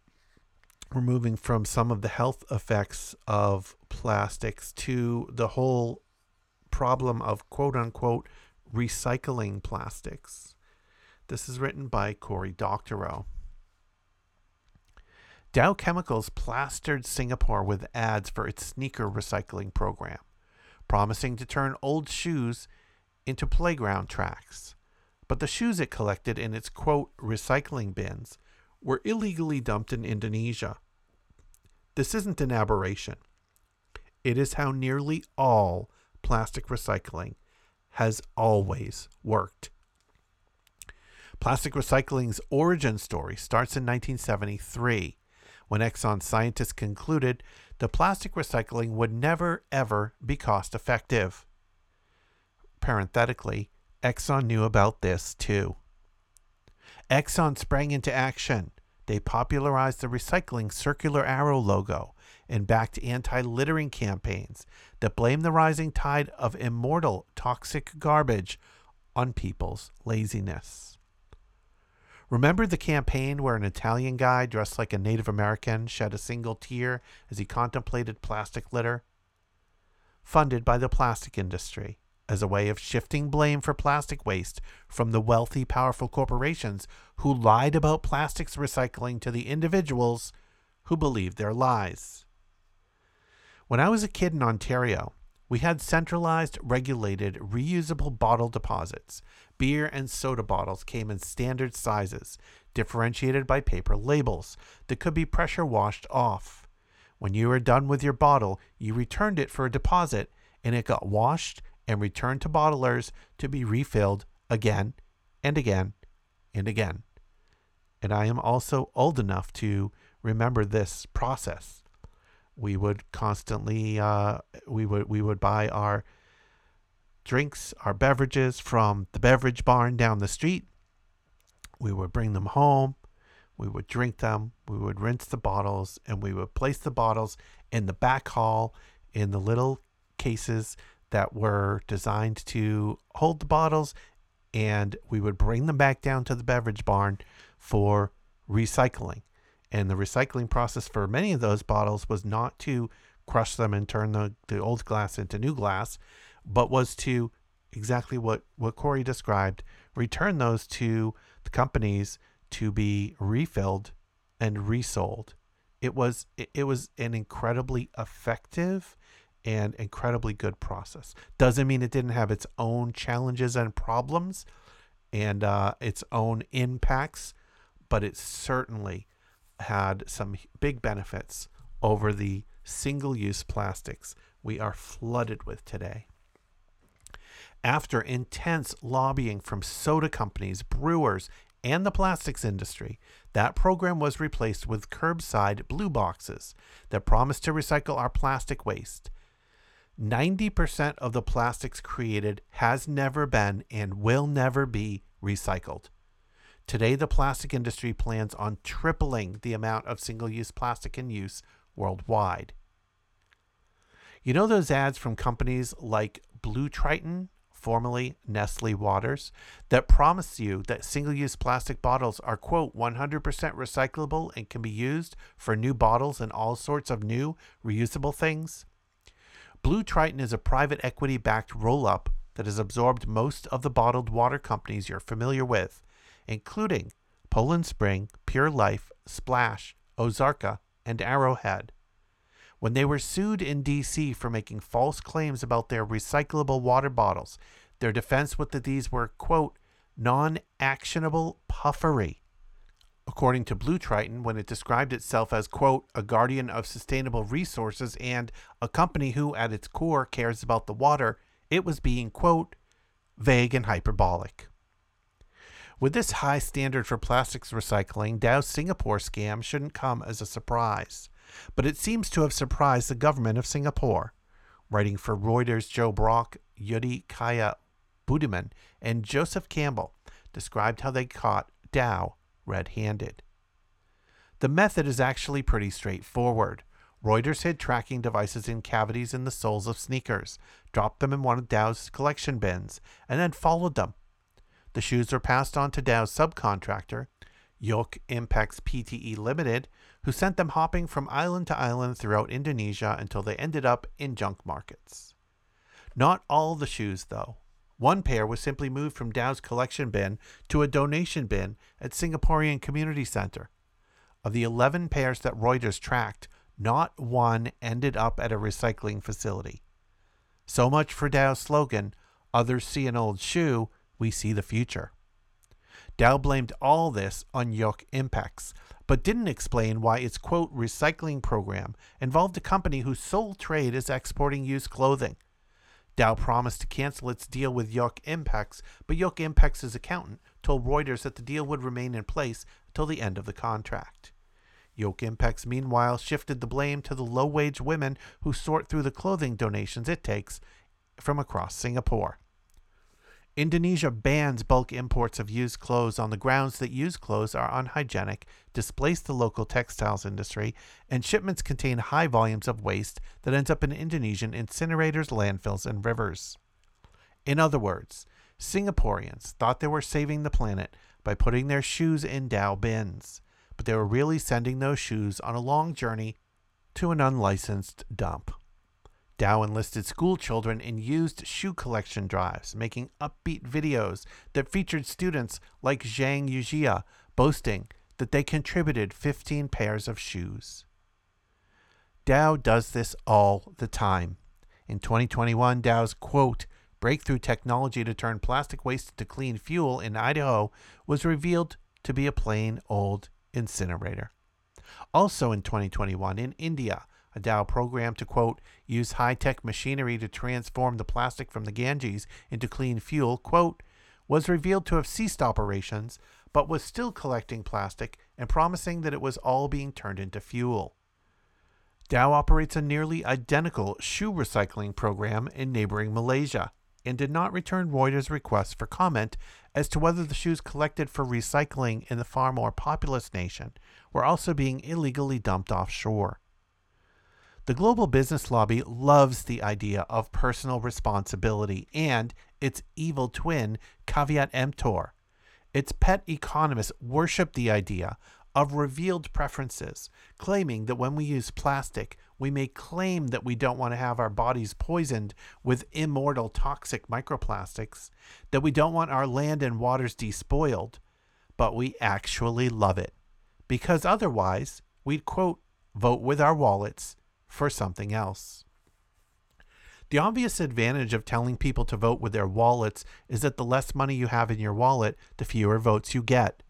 We're moving from some of the health effects of plastics to the whole problem of quote unquote recycling plastics. This is written by Cory Doctorow. Dow Chemicals plastered Singapore with ads for its sneaker recycling program, promising to turn old shoes into playground tracks. But the shoes it collected in its quote recycling bins were illegally dumped in Indonesia. This isn't an aberration. It is how nearly all plastic recycling has always worked. Plastic recycling's origin story starts in 1973 when Exxon scientists concluded that plastic recycling would never ever be cost effective. Parenthetically, Exxon knew about this too. Exxon sprang into action. they popularized the recycling circular arrow logo and backed anti littering campaigns that blamed the rising tide of immortal toxic garbage on people's laziness. Remember the campaign where an Italian guy dressed like a Native American shed a single tear as he contemplated plastic litter? Funded by the plastic industry as a way of shifting blame for plastic waste from the wealthy, powerful corporations who lied about plastics recycling to the individuals who believed their lies. When I was a kid in Ontario, we had centralized, regulated, reusable bottle deposits. Beer and soda bottles came in standard sizes, differentiated by paper labels that could be pressure washed off. When you were done with your bottle, you returned it for a deposit and it got washed and returned to bottlers to be refilled again and again and again. And I am also old enough to remember this process we would constantly uh, we would we would buy our drinks, our beverages from the beverage barn down the street. We would bring them home. We would drink them. We would rinse the bottles, and we would place the bottles in the back hall in the little cases that were designed to hold the bottles. And we would bring them back down to the beverage barn for recycling. And the recycling process for many of those bottles was not to crush them and turn the, the old glass into new glass, but was to exactly what, what Cory described return those to the companies to be refilled and resold. It was it, it was an incredibly effective and incredibly good process. Doesn't mean it didn't have its own challenges and problems and uh, its own impacts, but it certainly had some big benefits over the single use plastics we are flooded with today. After intense lobbying from soda companies, brewers, and the plastics industry, that program was replaced with curbside blue boxes that promised to recycle our plastic waste. 90% of the plastics created has never been and will never be recycled. Today, the plastic industry plans on tripling the amount of single use plastic in use worldwide. You know those ads from companies like Blue Triton, formerly Nestle Waters, that promise you that single use plastic bottles are, quote, 100% recyclable and can be used for new bottles and all sorts of new reusable things? Blue Triton is a private equity backed roll up that has absorbed most of the bottled water companies you're familiar with including Poland Spring, Pure Life, Splash, Ozarka, and Arrowhead. When they were sued in DC for making false claims about their recyclable water bottles, their defense was that these were, quote, non actionable puffery. According to Blue Triton, when it described itself as, quote, a guardian of sustainable resources and a company who, at its core, cares about the water, it was being, quote, vague and hyperbolic. With this high standard for plastics recycling, Dow's Singapore scam shouldn't come as a surprise. But it seems to have surprised the government of Singapore. Writing for Reuters, Joe Brock, Yuddy Cahya Budiman, and Joseph Campbell described how they caught Dow red handed. The method is actually pretty straightforward. Reuters hid tracking devices in cavities in the soles of sneakers, dropped them in one of Dow's collection bins, and then followed them the shoes were passed on to Dow's subcontractor, Yoke Impex PTE Limited, who sent them hopping from island to island throughout Indonesia until they ended up in junk markets. Not all the shoes, though. One pair was simply moved from Dow's collection bin to a donation bin at Singaporean Community Center. Of the 11 pairs that Reuters tracked, not one ended up at a recycling facility. So much for Dow's slogan, Others see an old shoe, we see the future. Dow blamed all this on Yoke Impex, but didn't explain why its quote recycling program involved a company whose sole trade is exporting used clothing. Dow promised to cancel its deal with Yoke Impex, but Yoke Impex's accountant told Reuters that the deal would remain in place until the end of the contract. Yoke Impex, meanwhile, shifted the blame to the low wage women who sort through the clothing donations it takes from across Singapore. Indonesia bans bulk imports of used clothes on the grounds that used clothes are unhygienic, displace the local textiles industry, and shipments contain high volumes of waste that ends up in Indonesian incinerators, landfills, and rivers. In other words, Singaporeans thought they were saving the planet by putting their shoes in Dow bins, but they were really sending those shoes on a long journey to an unlicensed dump. Dow enlisted school children in used shoe collection drives, making upbeat videos that featured students like Zhang Yujia boasting that they contributed 15 pairs of shoes. Dow does this all the time. In 2021, Dow's quote, breakthrough technology to turn plastic waste into clean fuel in Idaho was revealed to be a plain old incinerator. Also in 2021, in India, a Dow program to quote, use high tech machinery to transform the plastic from the Ganges into clean fuel, quote, was revealed to have ceased operations, but was still collecting plastic and promising that it was all being turned into fuel. Dow operates a nearly identical shoe recycling program in neighboring Malaysia and did not return Reuters' request for comment as to whether the shoes collected for recycling in the far more populous nation were also being illegally dumped offshore. The global business lobby loves the idea of personal responsibility and its evil twin, caveat emptor. Its pet economists worship the idea of revealed preferences, claiming that when we use plastic, we may claim that we don't want to have our bodies poisoned with immortal toxic microplastics, that we don't want our land and waters despoiled, but we actually love it. Because otherwise, we'd quote, vote with our wallets for something else. The obvious advantage of telling people to vote with their wallets is that the less money you have in your wallet, the fewer votes you get.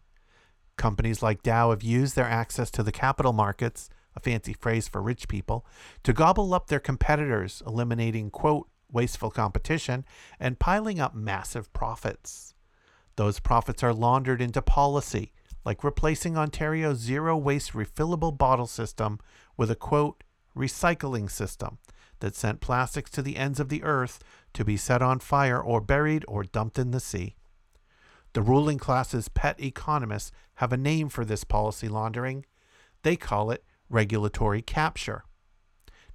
Companies like Dow have used their access to the capital markets, a fancy phrase for rich people, to gobble up their competitors, eliminating, quote, wasteful competition and piling up massive profits. Those profits are laundered into policy, like replacing Ontario's zero waste refillable bottle system with a, quote, recycling system that sent plastics to the ends of the earth to be set on fire or buried or dumped in the sea. The ruling class's pet economists have a name for this policy laundering. They call it regulatory capture.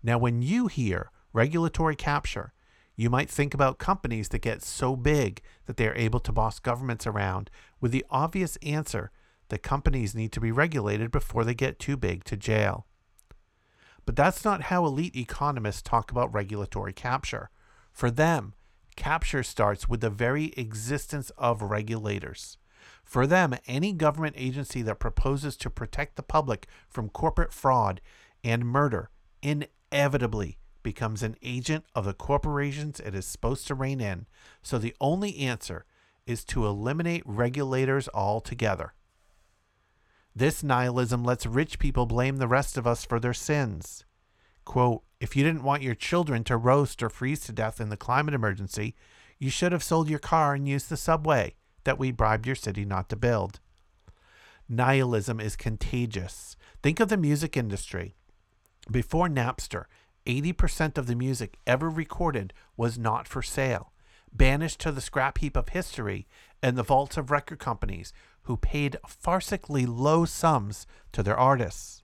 Now, when you hear regulatory capture, you might think about companies that get so big that they are able to boss governments around, with the obvious answer that companies need to be regulated before they get too big to jail. But that's not how elite economists talk about regulatory capture. For them, capture starts with the very existence of regulators. For them, any government agency that proposes to protect the public from corporate fraud and murder inevitably becomes an agent of the corporations it is supposed to rein in. So the only answer is to eliminate regulators altogether. This nihilism lets rich people blame the rest of us for their sins. Quote, if you didn't want your children to roast or freeze to death in the climate emergency, you should have sold your car and used the subway that we bribed your city not to build. Nihilism is contagious. Think of the music industry. Before Napster, 80% of the music ever recorded was not for sale, banished to the scrap heap of history and the vaults of record companies who paid farcically low sums to their artists.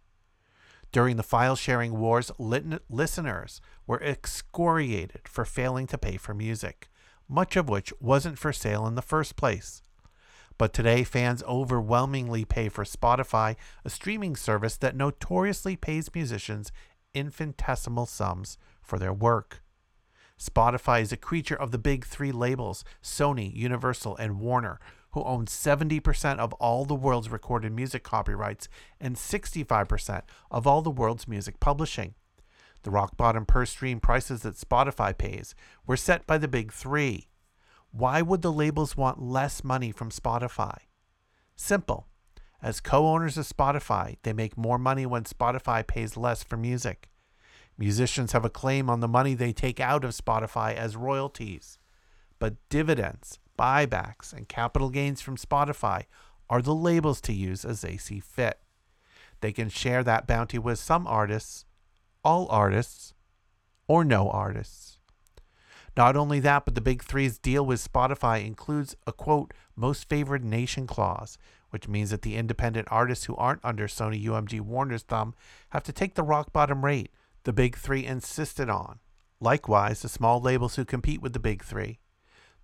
During the file sharing wars, lit- listeners were excoriated for failing to pay for music, much of which wasn't for sale in the first place. But today, fans overwhelmingly pay for Spotify, a streaming service that notoriously pays musicians infinitesimal sums for their work. Spotify is a creature of the big three labels Sony, Universal, and Warner, who owns 70% of all the world's recorded music copyrights and 65% of all the world's music publishing. The rock bottom per stream prices that Spotify pays were set by the big three. Why would the labels want less money from Spotify? Simple. As co owners of Spotify, they make more money when Spotify pays less for music. Musicians have a claim on the money they take out of Spotify as royalties. But dividends, buybacks, and capital gains from Spotify are the labels to use as they see fit. They can share that bounty with some artists, all artists, or no artists. Not only that, but the Big Three's deal with Spotify includes a quote, most favored nation clause, which means that the independent artists who aren't under Sony UMG Warner's thumb have to take the rock bottom rate the Big Three insisted on. Likewise, the small labels who compete with the Big Three.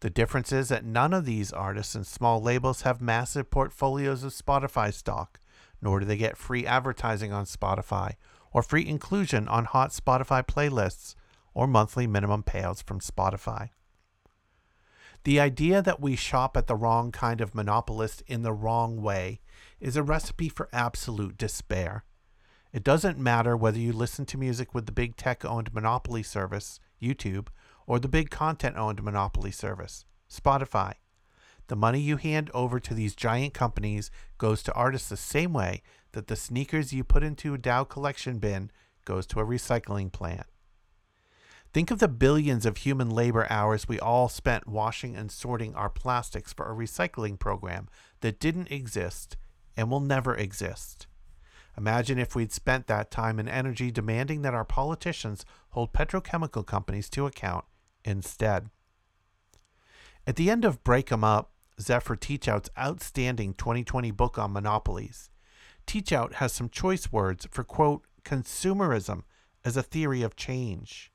The difference is that none of these artists and small labels have massive portfolios of Spotify stock, nor do they get free advertising on Spotify or free inclusion on hot Spotify playlists or monthly minimum payouts from Spotify. The idea that we shop at the wrong kind of monopolist in the wrong way is a recipe for absolute despair. It doesn't matter whether you listen to music with the big tech owned monopoly service, YouTube, or the big content owned monopoly service, Spotify. The money you hand over to these giant companies goes to artists the same way that the sneakers you put into a Dow collection bin goes to a recycling plant. Think of the billions of human labor hours we all spent washing and sorting our plastics for a recycling program that didn't exist and will never exist. Imagine if we'd spent that time and energy demanding that our politicians hold petrochemical companies to account instead. At the end of Break 'em Up, Zephyr Teachout's outstanding 2020 book on monopolies, Teachout has some choice words for, quote, consumerism as a theory of change.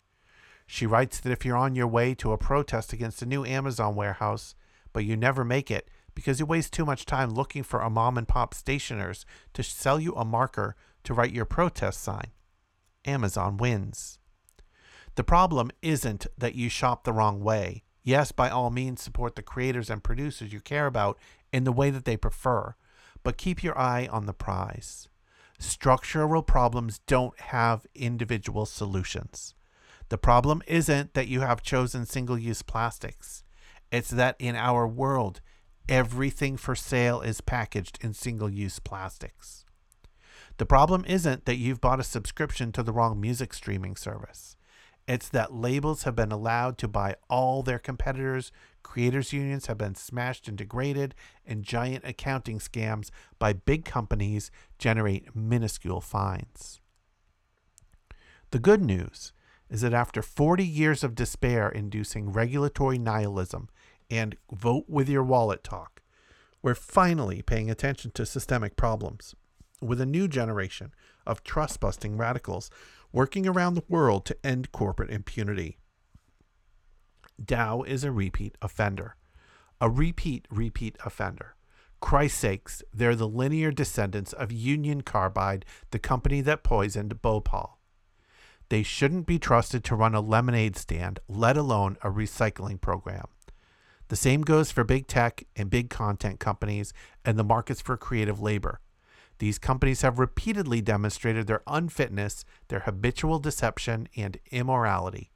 She writes that if you're on your way to a protest against a new Amazon warehouse, but you never make it because you waste too much time looking for a mom and pop stationers to sell you a marker to write your protest sign, Amazon wins. The problem isn't that you shop the wrong way. Yes, by all means, support the creators and producers you care about in the way that they prefer, but keep your eye on the prize. Structural problems don't have individual solutions. The problem isn't that you have chosen single use plastics, it's that in our world, everything for sale is packaged in single use plastics. The problem isn't that you've bought a subscription to the wrong music streaming service. It's that labels have been allowed to buy all their competitors, creators' unions have been smashed and degraded, and giant accounting scams by big companies generate minuscule fines. The good news is that after 40 years of despair inducing regulatory nihilism and vote with your wallet talk, we're finally paying attention to systemic problems with a new generation of trust busting radicals working around the world to end corporate impunity. Dow is a repeat offender. A repeat, repeat offender. Christ's sakes, they're the linear descendants of Union Carbide, the company that poisoned Bhopal. They shouldn't be trusted to run a lemonade stand, let alone a recycling program. The same goes for big tech and big content companies and the markets for creative labor. These companies have repeatedly demonstrated their unfitness, their habitual deception, and immorality.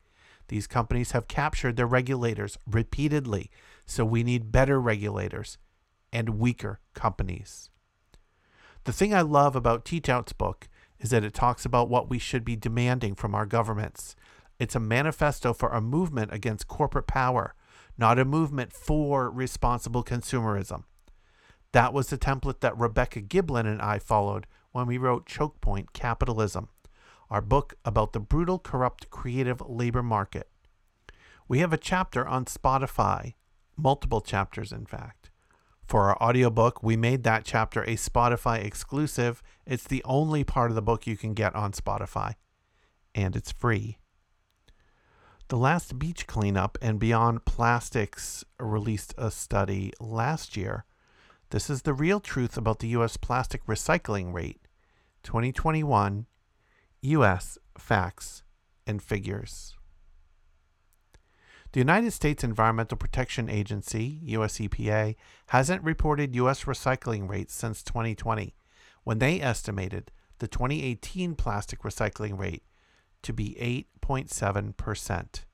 These companies have captured their regulators repeatedly, so we need better regulators and weaker companies. The thing I love about Teachout's book is that it talks about what we should be demanding from our governments. It's a manifesto for a movement against corporate power, not a movement for responsible consumerism. That was the template that Rebecca Giblin and I followed when we wrote Chokepoint Capitalism, our book about the brutal, corrupt, creative labor market. We have a chapter on Spotify, multiple chapters, in fact. For our audiobook, we made that chapter a Spotify exclusive. It's the only part of the book you can get on Spotify, and it's free. The last beach cleanup and Beyond Plastics released a study last year this is the real truth about the U.S. plastic recycling rate. 2021 U.S. Facts and Figures. The United States Environmental Protection Agency, US EPA, hasn't reported U.S. recycling rates since 2020, when they estimated the 2018 plastic recycling rate to be 8.7%.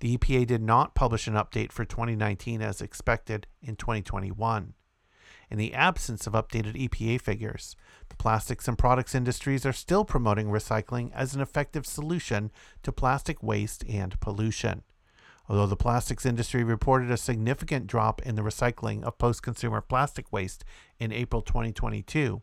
The EPA did not publish an update for 2019 as expected in 2021. In the absence of updated EPA figures, the plastics and products industries are still promoting recycling as an effective solution to plastic waste and pollution. Although the plastics industry reported a significant drop in the recycling of post consumer plastic waste in April 2022,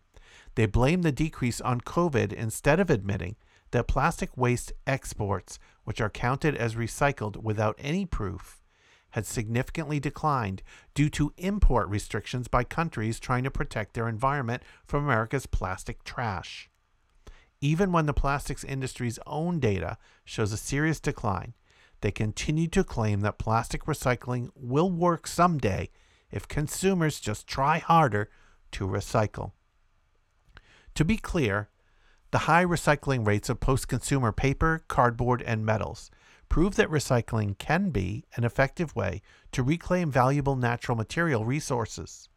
they blame the decrease on COVID instead of admitting that plastic waste exports, which are counted as recycled without any proof, had significantly declined due to import restrictions by countries trying to protect their environment from America's plastic trash. Even when the plastics industry's own data shows a serious decline, they continue to claim that plastic recycling will work someday if consumers just try harder to recycle. To be clear, the high recycling rates of post consumer paper, cardboard, and metals prove that recycling can be an effective way to reclaim valuable natural material resources.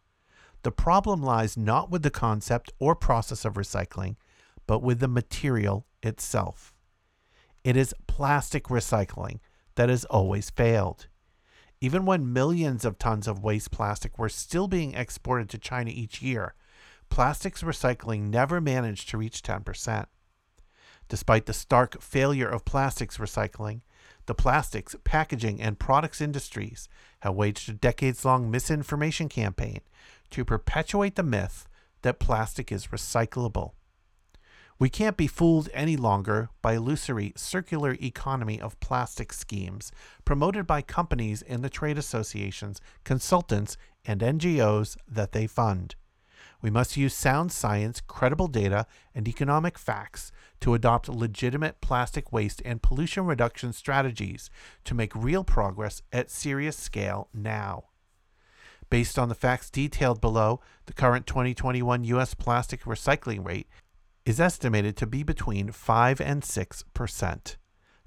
The problem lies not with the concept or process of recycling, but with the material itself. It is plastic recycling that has always failed. Even when millions of tons of waste plastic were still being exported to China each year, plastics recycling never managed to reach 10%. Despite the stark failure of plastics recycling, the plastics, packaging, and products industries have waged a decades long misinformation campaign to perpetuate the myth that plastic is recyclable. We can't be fooled any longer by illusory circular economy of plastic schemes promoted by companies and the trade associations, consultants, and NGOs that they fund. We must use sound science, credible data, and economic facts to adopt legitimate plastic waste and pollution reduction strategies to make real progress at serious scale now. Based on the facts detailed below, the current 2021 U.S. plastic recycling rate is estimated to be between 5 and 6 percent.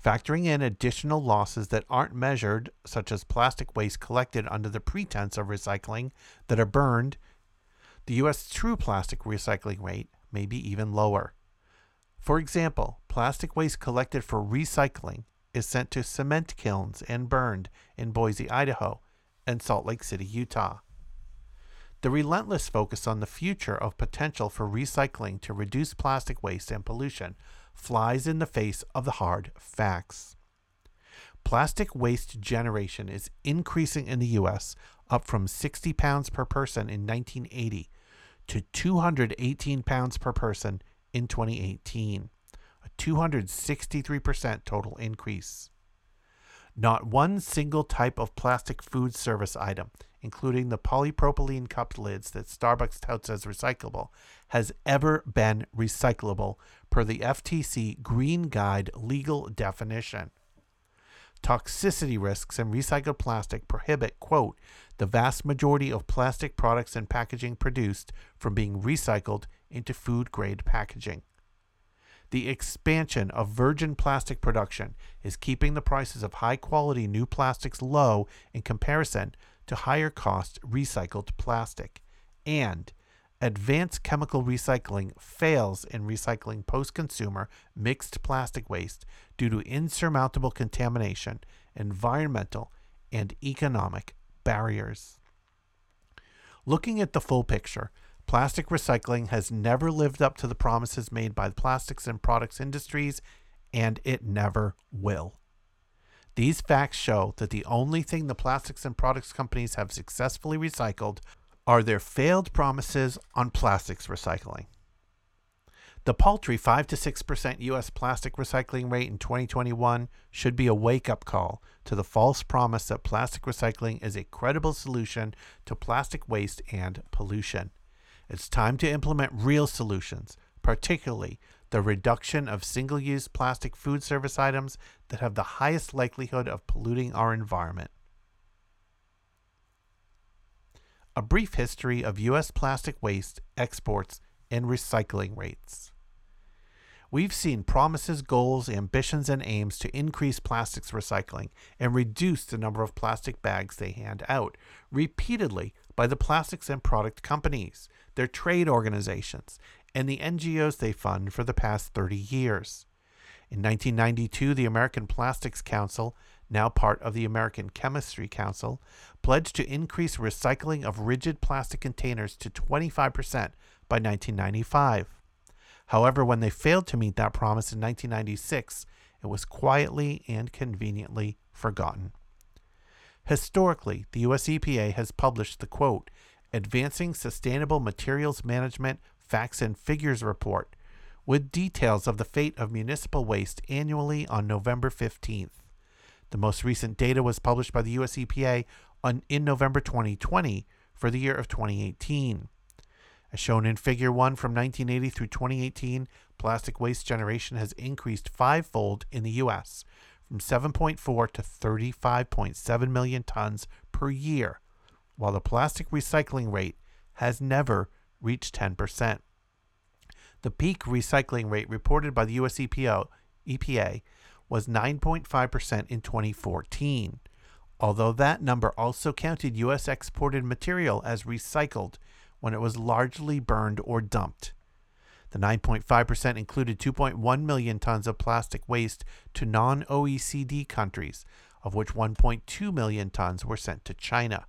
Factoring in additional losses that aren't measured, such as plastic waste collected under the pretense of recycling that are burned, the U.S. true plastic recycling rate may be even lower. For example, plastic waste collected for recycling is sent to cement kilns and burned in Boise, Idaho, and Salt Lake City, Utah. The relentless focus on the future of potential for recycling to reduce plastic waste and pollution flies in the face of the hard facts. Plastic waste generation is increasing in the U.S., up from 60 pounds per person in 1980 to 218 pounds per person in 2018, a 263% total increase. Not one single type of plastic food service item including the polypropylene cup lids that Starbucks touts as recyclable, has ever been recyclable per the FTC Green Guide legal definition. Toxicity risks in recycled plastic prohibit, quote, the vast majority of plastic products and packaging produced from being recycled into food grade packaging. The expansion of virgin plastic production is keeping the prices of high quality new plastics low in comparison to higher cost recycled plastic. And advanced chemical recycling fails in recycling post consumer mixed plastic waste due to insurmountable contamination, environmental, and economic barriers. Looking at the full picture, plastic recycling has never lived up to the promises made by the plastics and products industries, and it never will. These facts show that the only thing the plastics and products companies have successfully recycled are their failed promises on plastics recycling. The paltry 5 to 6% U.S. plastic recycling rate in 2021 should be a wake up call to the false promise that plastic recycling is a credible solution to plastic waste and pollution. It's time to implement real solutions, particularly the reduction of single use plastic food service items that have the highest likelihood of polluting our environment. A brief history of U.S. plastic waste exports and recycling rates. We've seen promises, goals, ambitions, and aims to increase plastics recycling and reduce the number of plastic bags they hand out repeatedly by the plastics and product companies, their trade organizations, and the NGOs they fund for the past 30 years. In 1992, the American Plastics Council, now part of the American Chemistry Council, pledged to increase recycling of rigid plastic containers to 25% by 1995. However, when they failed to meet that promise in 1996, it was quietly and conveniently forgotten. Historically, the US EPA has published the quote, Advancing Sustainable Materials Management Facts and Figures report, with details of the fate of municipal waste annually on November 15th. The most recent data was published by the US EPA on, in November 2020 for the year of 2018. As shown in Figure 1 from 1980 through 2018, plastic waste generation has increased fivefold in the U.S. from 7.4 to 35.7 million tons per year, while the plastic recycling rate has never reached 10%. The peak recycling rate reported by the US EPO, EPA was 9.5% in 2014, although that number also counted US exported material as recycled when it was largely burned or dumped. The 9.5% included 2.1 million tons of plastic waste to non OECD countries, of which 1.2 million tons were sent to China.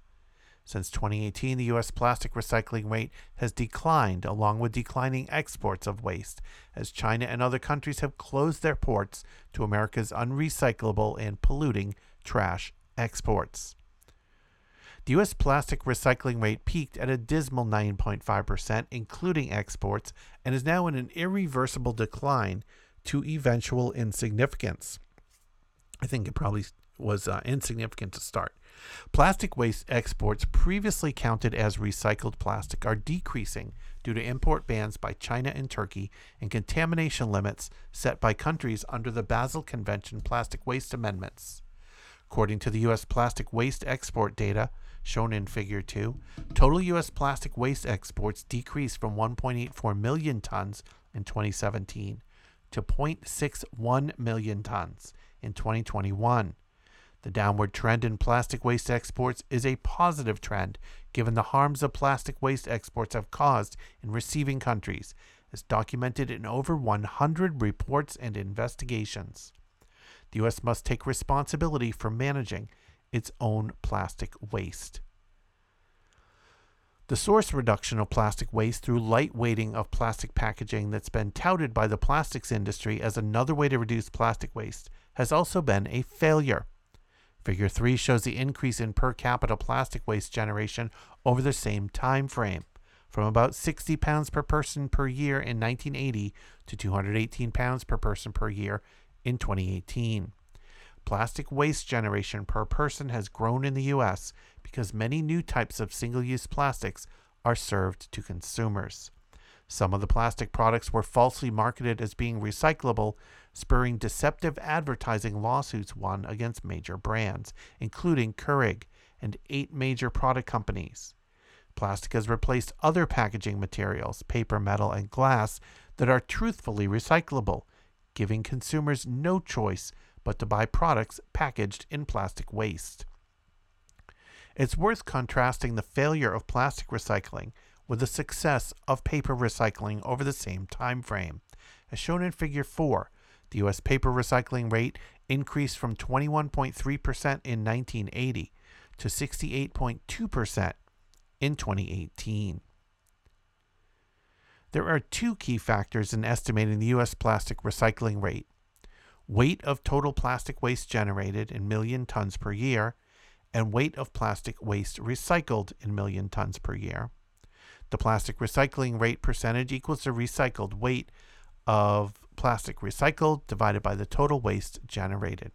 Since 2018, the U.S. plastic recycling rate has declined along with declining exports of waste, as China and other countries have closed their ports to America's unrecyclable and polluting trash exports. The U.S. plastic recycling rate peaked at a dismal 9.5%, including exports, and is now in an irreversible decline to eventual insignificance. I think it probably was uh, insignificant to start. Plastic waste exports previously counted as recycled plastic are decreasing due to import bans by China and Turkey and contamination limits set by countries under the Basel Convention plastic waste amendments. According to the U.S. plastic waste export data, shown in Figure 2, total U.S. plastic waste exports decreased from 1.84 million tons in 2017 to 0.61 million tons in 2021. The downward trend in plastic waste exports is a positive trend given the harms of plastic waste exports have caused in receiving countries, as documented in over 100 reports and investigations. The U.S. must take responsibility for managing its own plastic waste. The source reduction of plastic waste through lightweighting of plastic packaging that's been touted by the plastics industry as another way to reduce plastic waste has also been a failure. Figure 3 shows the increase in per capita plastic waste generation over the same time frame, from about 60 pounds per person per year in 1980 to 218 pounds per person per year in 2018. Plastic waste generation per person has grown in the US because many new types of single use plastics are served to consumers. Some of the plastic products were falsely marketed as being recyclable, spurring deceptive advertising lawsuits won against major brands, including Keurig and eight major product companies. Plastic has replaced other packaging materials, paper, metal, and glass, that are truthfully recyclable, giving consumers no choice but to buy products packaged in plastic waste. It's worth contrasting the failure of plastic recycling with the success of paper recycling over the same time frame. As shown in figure 4, the US paper recycling rate increased from 21.3% in 1980 to 68.2% in 2018. There are two key factors in estimating the US plastic recycling rate weight of total plastic waste generated in million tons per year, and weight of plastic waste recycled in million tons per year. The plastic recycling rate percentage equals the recycled weight of plastic recycled divided by the total waste generated.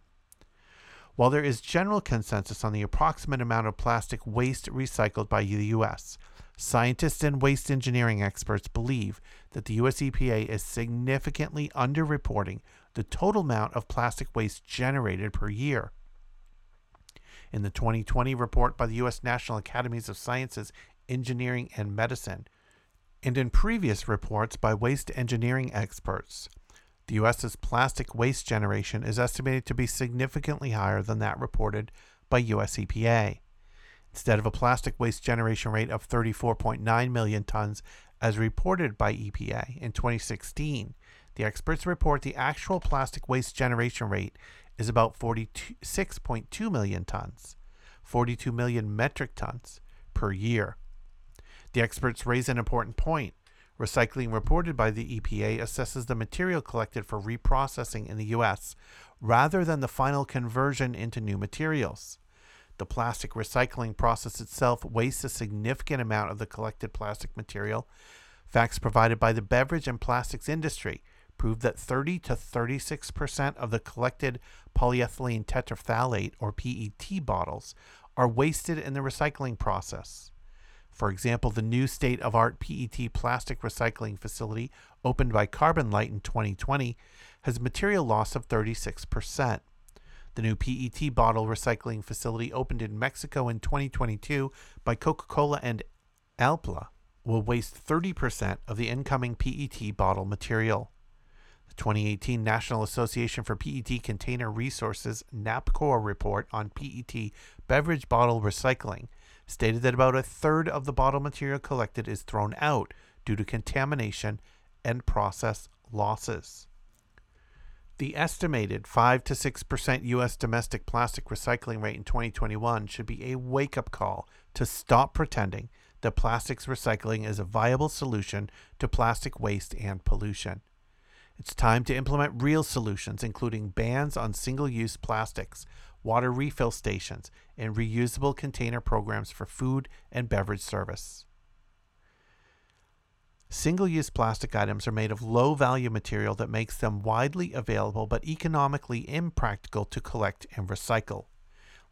While there is general consensus on the approximate amount of plastic waste recycled by the U.S., scientists and waste engineering experts believe that the US EPA is significantly underreporting the total amount of plastic waste generated per year. In the 2020 report by the U.S. National Academies of Sciences, Engineering, and Medicine, and in previous reports by waste engineering experts, the U.S.'s plastic waste generation is estimated to be significantly higher than that reported by US EPA. Instead of a plastic waste generation rate of 34.9 million tons as reported by EPA in 2016, the experts report the actual plastic waste generation rate is about 46.2 million tons, 42 million metric tons per year. The experts raise an important point. Recycling reported by the EPA assesses the material collected for reprocessing in the U.S. rather than the final conversion into new materials. The plastic recycling process itself wastes a significant amount of the collected plastic material. Facts provided by the beverage and plastics industry proved that 30 to 36% of the collected polyethylene terephthalate or PET bottles are wasted in the recycling process. For example, the new state of art PET plastic recycling facility opened by CarbonLite in 2020 has material loss of 36%. The new PET bottle recycling facility opened in Mexico in 2022 by Coca Cola and Alpla will waste 30% of the incoming PET bottle material. The 2018 National Association for PET Container Resources NAPCOR report on PET beverage bottle recycling stated that about a third of the bottle material collected is thrown out due to contamination and process losses. The estimated 5 to 6% U.S. domestic plastic recycling rate in 2021 should be a wake up call to stop pretending that plastics recycling is a viable solution to plastic waste and pollution. It's time to implement real solutions, including bans on single use plastics, water refill stations, and reusable container programs for food and beverage service. Single use plastic items are made of low value material that makes them widely available but economically impractical to collect and recycle.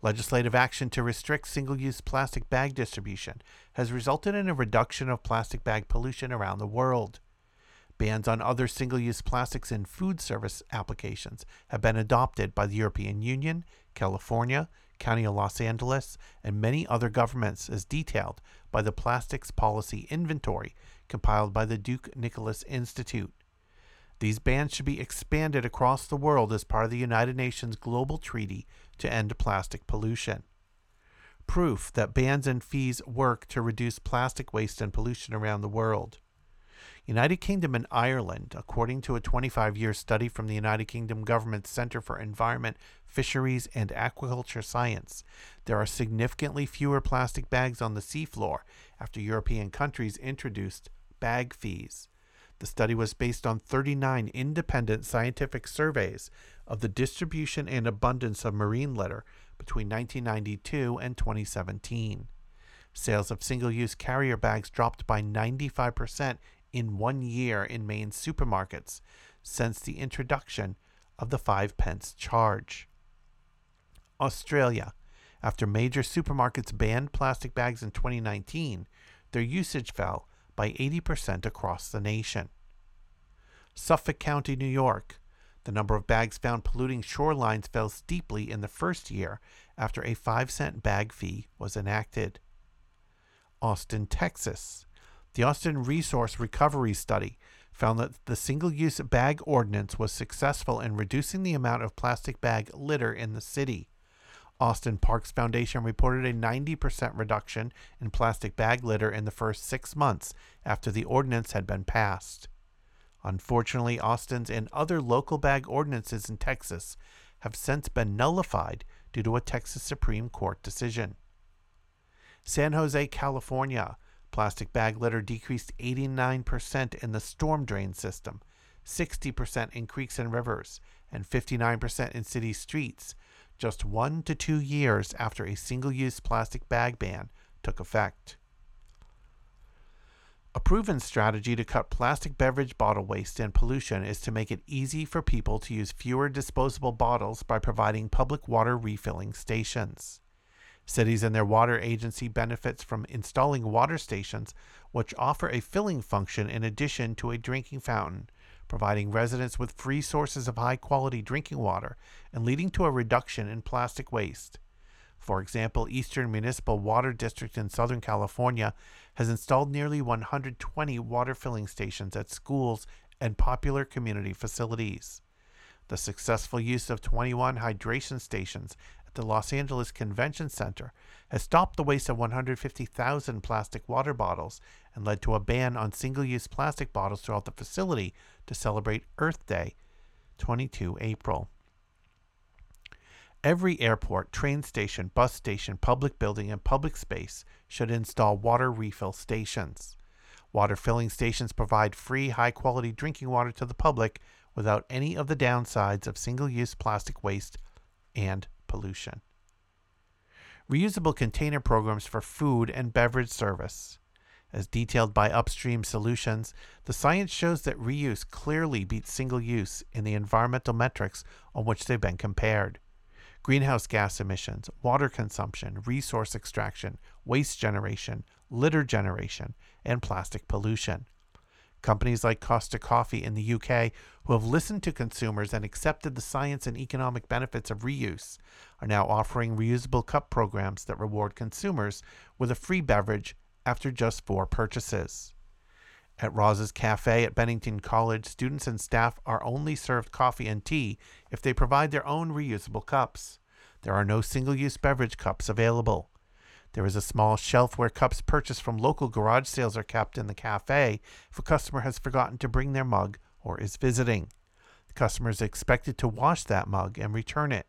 Legislative action to restrict single use plastic bag distribution has resulted in a reduction of plastic bag pollution around the world. Bans on other single use plastics in food service applications have been adopted by the European Union, California, County of Los Angeles, and many other governments as detailed by the Plastics Policy Inventory compiled by the Duke Nicholas Institute. These bans should be expanded across the world as part of the United Nations Global Treaty to End Plastic Pollution. Proof that bans and fees work to reduce plastic waste and pollution around the world. United Kingdom and Ireland, according to a 25 year study from the United Kingdom Government's Centre for Environment, Fisheries, and Aquaculture Science, there are significantly fewer plastic bags on the seafloor after European countries introduced bag fees. The study was based on 39 independent scientific surveys of the distribution and abundance of marine litter between 1992 and 2017. Sales of single use carrier bags dropped by 95% in one year in main supermarkets since the introduction of the 5 pence charge. Australia. After major supermarkets banned plastic bags in 2019, their usage fell by 80% across the nation. Suffolk County, New York. The number of bags found polluting shorelines fell steeply in the first year after a 5 cent bag fee was enacted. Austin, Texas. The Austin Resource Recovery Study found that the single use bag ordinance was successful in reducing the amount of plastic bag litter in the city. Austin Parks Foundation reported a 90% reduction in plastic bag litter in the first six months after the ordinance had been passed. Unfortunately, Austin's and other local bag ordinances in Texas have since been nullified due to a Texas Supreme Court decision. San Jose, California. Plastic bag litter decreased 89% in the storm drain system, 60% in creeks and rivers, and 59% in city streets just one to two years after a single use plastic bag ban took effect. A proven strategy to cut plastic beverage bottle waste and pollution is to make it easy for people to use fewer disposable bottles by providing public water refilling stations. Cities and their water agency benefits from installing water stations which offer a filling function in addition to a drinking fountain providing residents with free sources of high quality drinking water and leading to a reduction in plastic waste. For example, Eastern Municipal Water District in Southern California has installed nearly 120 water filling stations at schools and popular community facilities. The successful use of 21 hydration stations at the Los Angeles Convention Center has stopped the waste of 150,000 plastic water bottles and led to a ban on single use plastic bottles throughout the facility to celebrate Earth Day, 22 April. Every airport, train station, bus station, public building, and public space should install water refill stations. Water filling stations provide free, high quality drinking water to the public without any of the downsides of single use plastic waste and pollution. Reusable container programs for food and beverage service. As detailed by Upstream Solutions, the science shows that reuse clearly beats single use in the environmental metrics on which they've been compared greenhouse gas emissions, water consumption, resource extraction, waste generation, litter generation, and plastic pollution. Companies like Costa Coffee in the UK, who have listened to consumers and accepted the science and economic benefits of reuse, are now offering reusable cup programs that reward consumers with a free beverage after just four purchases. At Roz's Cafe at Bennington College, students and staff are only served coffee and tea if they provide their own reusable cups. There are no single use beverage cups available. There is a small shelf where cups purchased from local garage sales are kept in the cafe if a customer has forgotten to bring their mug or is visiting. The customer is expected to wash that mug and return it.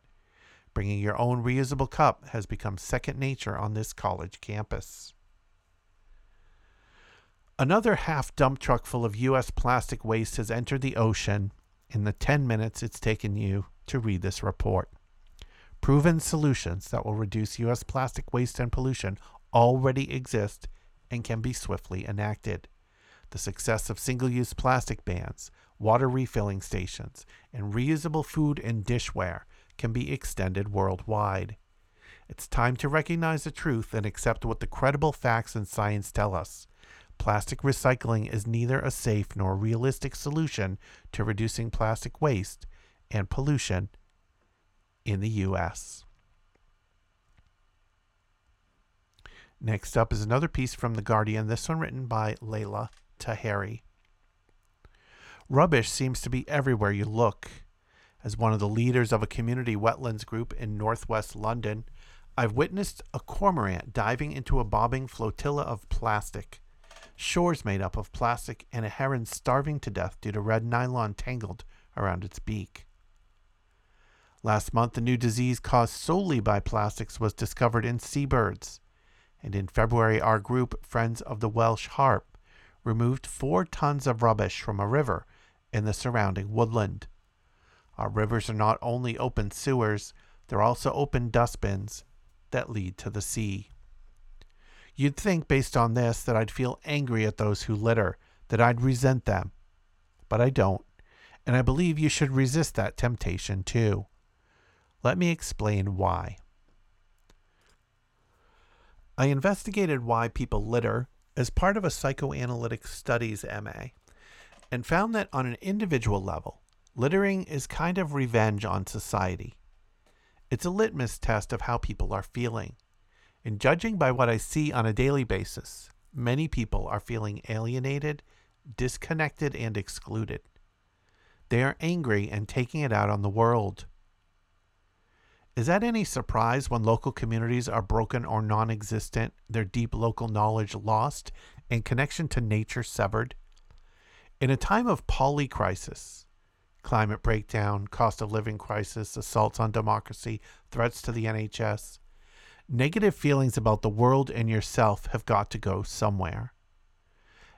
Bringing your own reusable cup has become second nature on this college campus. Another half dump truck full of U.S. plastic waste has entered the ocean in the 10 minutes it's taken you to read this report. Proven solutions that will reduce U.S. plastic waste and pollution already exist and can be swiftly enacted. The success of single use plastic bans, water refilling stations, and reusable food and dishware can be extended worldwide. It's time to recognize the truth and accept what the credible facts and science tell us. Plastic recycling is neither a safe nor realistic solution to reducing plastic waste and pollution in the U.S. Next up is another piece from The Guardian, this one written by Layla Taheri. Rubbish seems to be everywhere you look. As one of the leaders of a community wetlands group in northwest London, I've witnessed a cormorant diving into a bobbing flotilla of plastic, shores made up of plastic, and a heron starving to death due to red nylon tangled around its beak. Last month, a new disease caused solely by plastics was discovered in seabirds. And in February, our group, Friends of the Welsh Harp, removed four tons of rubbish from a river in the surrounding woodland. Our rivers are not only open sewers, they're also open dustbins that lead to the sea. You'd think, based on this, that I'd feel angry at those who litter, that I'd resent them. But I don't, and I believe you should resist that temptation too. Let me explain why. I investigated why people litter as part of a psychoanalytic studies MA and found that on an individual level, littering is kind of revenge on society. It's a litmus test of how people are feeling. And judging by what I see on a daily basis, many people are feeling alienated, disconnected, and excluded. They are angry and taking it out on the world. Is that any surprise when local communities are broken or non existent, their deep local knowledge lost, and connection to nature severed? In a time of polycrisis, climate breakdown, cost of living crisis, assaults on democracy, threats to the NHS, negative feelings about the world and yourself have got to go somewhere.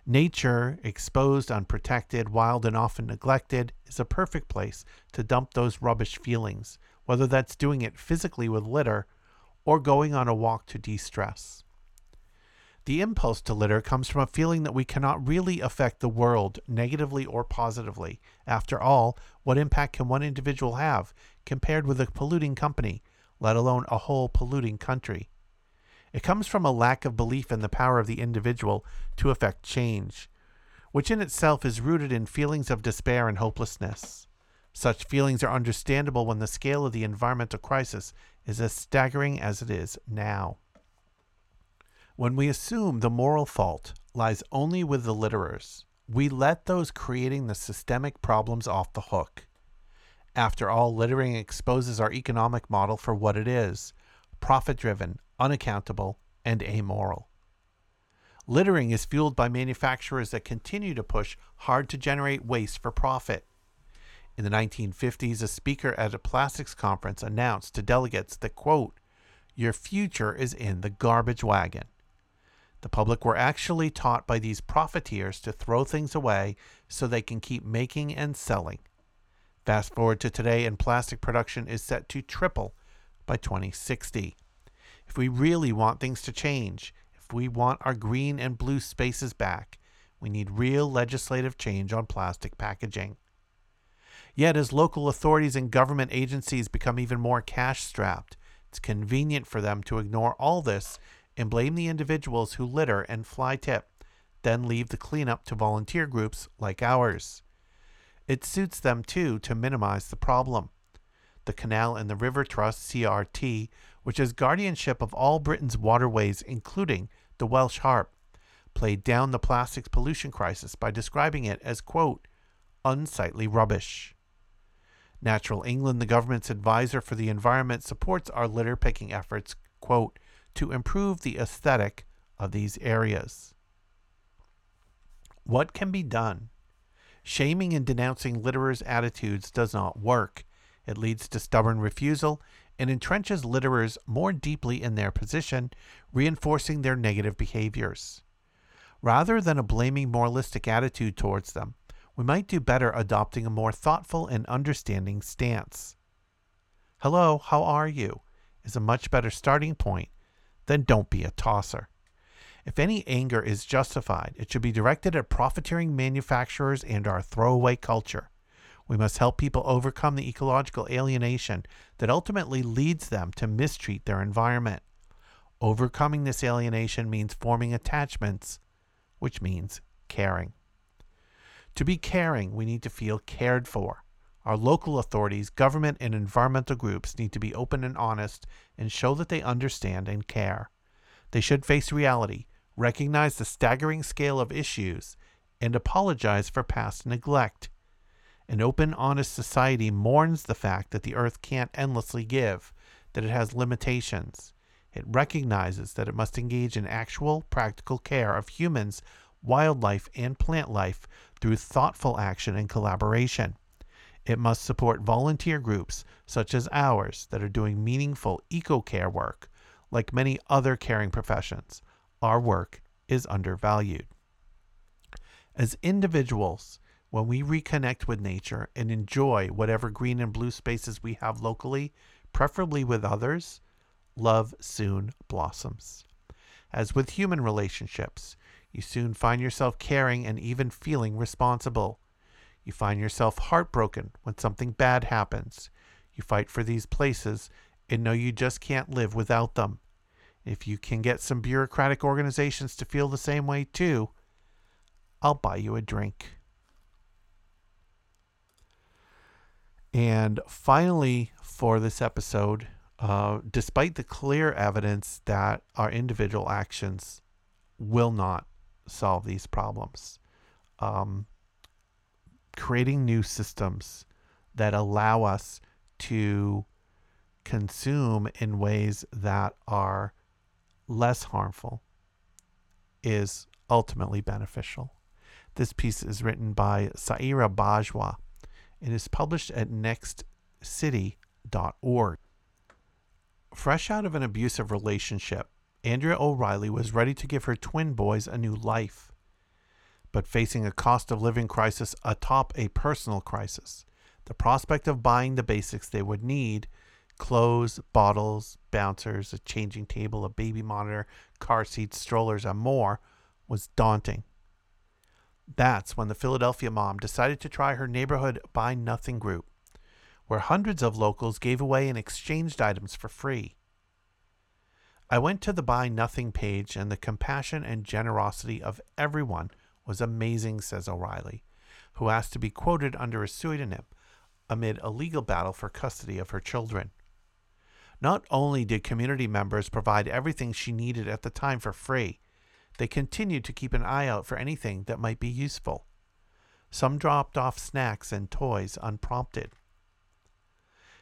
Nature, exposed, unprotected, wild, and often neglected, is a perfect place to dump those rubbish feelings whether that's doing it physically with litter or going on a walk to de stress. The impulse to litter comes from a feeling that we cannot really affect the world negatively or positively. After all, what impact can one individual have compared with a polluting company, let alone a whole polluting country? It comes from a lack of belief in the power of the individual to effect change, which in itself is rooted in feelings of despair and hopelessness. Such feelings are understandable when the scale of the environmental crisis is as staggering as it is now. When we assume the moral fault lies only with the litterers, we let those creating the systemic problems off the hook. After all, littering exposes our economic model for what it is profit driven, unaccountable, and amoral. Littering is fueled by manufacturers that continue to push hard to generate waste for profit. In the 1950s, a speaker at a plastics conference announced to delegates that, quote, your future is in the garbage wagon. The public were actually taught by these profiteers to throw things away so they can keep making and selling. Fast forward to today, and plastic production is set to triple by 2060. If we really want things to change, if we want our green and blue spaces back, we need real legislative change on plastic packaging. Yet, as local authorities and government agencies become even more cash strapped, it's convenient for them to ignore all this and blame the individuals who litter and fly tip, then leave the cleanup to volunteer groups like ours. It suits them, too, to minimize the problem. The Canal and the River Trust, CRT, which has guardianship of all Britain's waterways, including the Welsh Harp, played down the plastics pollution crisis by describing it as, quote, unsightly rubbish. Natural England, the government's advisor for the environment, supports our litter picking efforts, quote, to improve the aesthetic of these areas. What can be done? Shaming and denouncing litterers' attitudes does not work. It leads to stubborn refusal and entrenches litterers more deeply in their position, reinforcing their negative behaviors. Rather than a blaming moralistic attitude towards them, we might do better adopting a more thoughtful and understanding stance. Hello, how are you? is a much better starting point than don't be a tosser. If any anger is justified, it should be directed at profiteering manufacturers and our throwaway culture. We must help people overcome the ecological alienation that ultimately leads them to mistreat their environment. Overcoming this alienation means forming attachments, which means caring. To be caring, we need to feel cared for. Our local authorities, government, and environmental groups need to be open and honest and show that they understand and care. They should face reality, recognize the staggering scale of issues, and apologize for past neglect. An open, honest society mourns the fact that the earth can't endlessly give, that it has limitations. It recognizes that it must engage in actual, practical care of humans, wildlife, and plant life through thoughtful action and collaboration. It must support volunteer groups such as ours that are doing meaningful eco care work. Like many other caring professions, our work is undervalued. As individuals, when we reconnect with nature and enjoy whatever green and blue spaces we have locally, preferably with others, love soon blossoms. As with human relationships, you soon find yourself caring and even feeling responsible. You find yourself heartbroken when something bad happens. You fight for these places and know you just can't live without them. If you can get some bureaucratic organizations to feel the same way too, I'll buy you a drink. And finally, for this episode, uh, despite the clear evidence that our individual actions will not solve these problems, um, creating new systems that allow us to consume in ways that are less harmful is ultimately beneficial. This piece is written by Saira Bajwa. It is published at nextcity.org. Fresh out of an abusive relationship, Andrea O'Reilly was ready to give her twin boys a new life but facing a cost of living crisis atop a personal crisis. The prospect of buying the basics they would need clothes, bottles, bouncers, a changing table, a baby monitor, car seats, strollers, and more was daunting. That's when the Philadelphia mom decided to try her neighborhood Buy Nothing group, where hundreds of locals gave away and exchanged items for free. I went to the Buy Nothing page, and the compassion and generosity of everyone was amazing, says O'Reilly, who asked to be quoted under a pseudonym amid a legal battle for custody of her children. Not only did community members provide everything she needed at the time for free, they continued to keep an eye out for anything that might be useful. Some dropped off snacks and toys unprompted.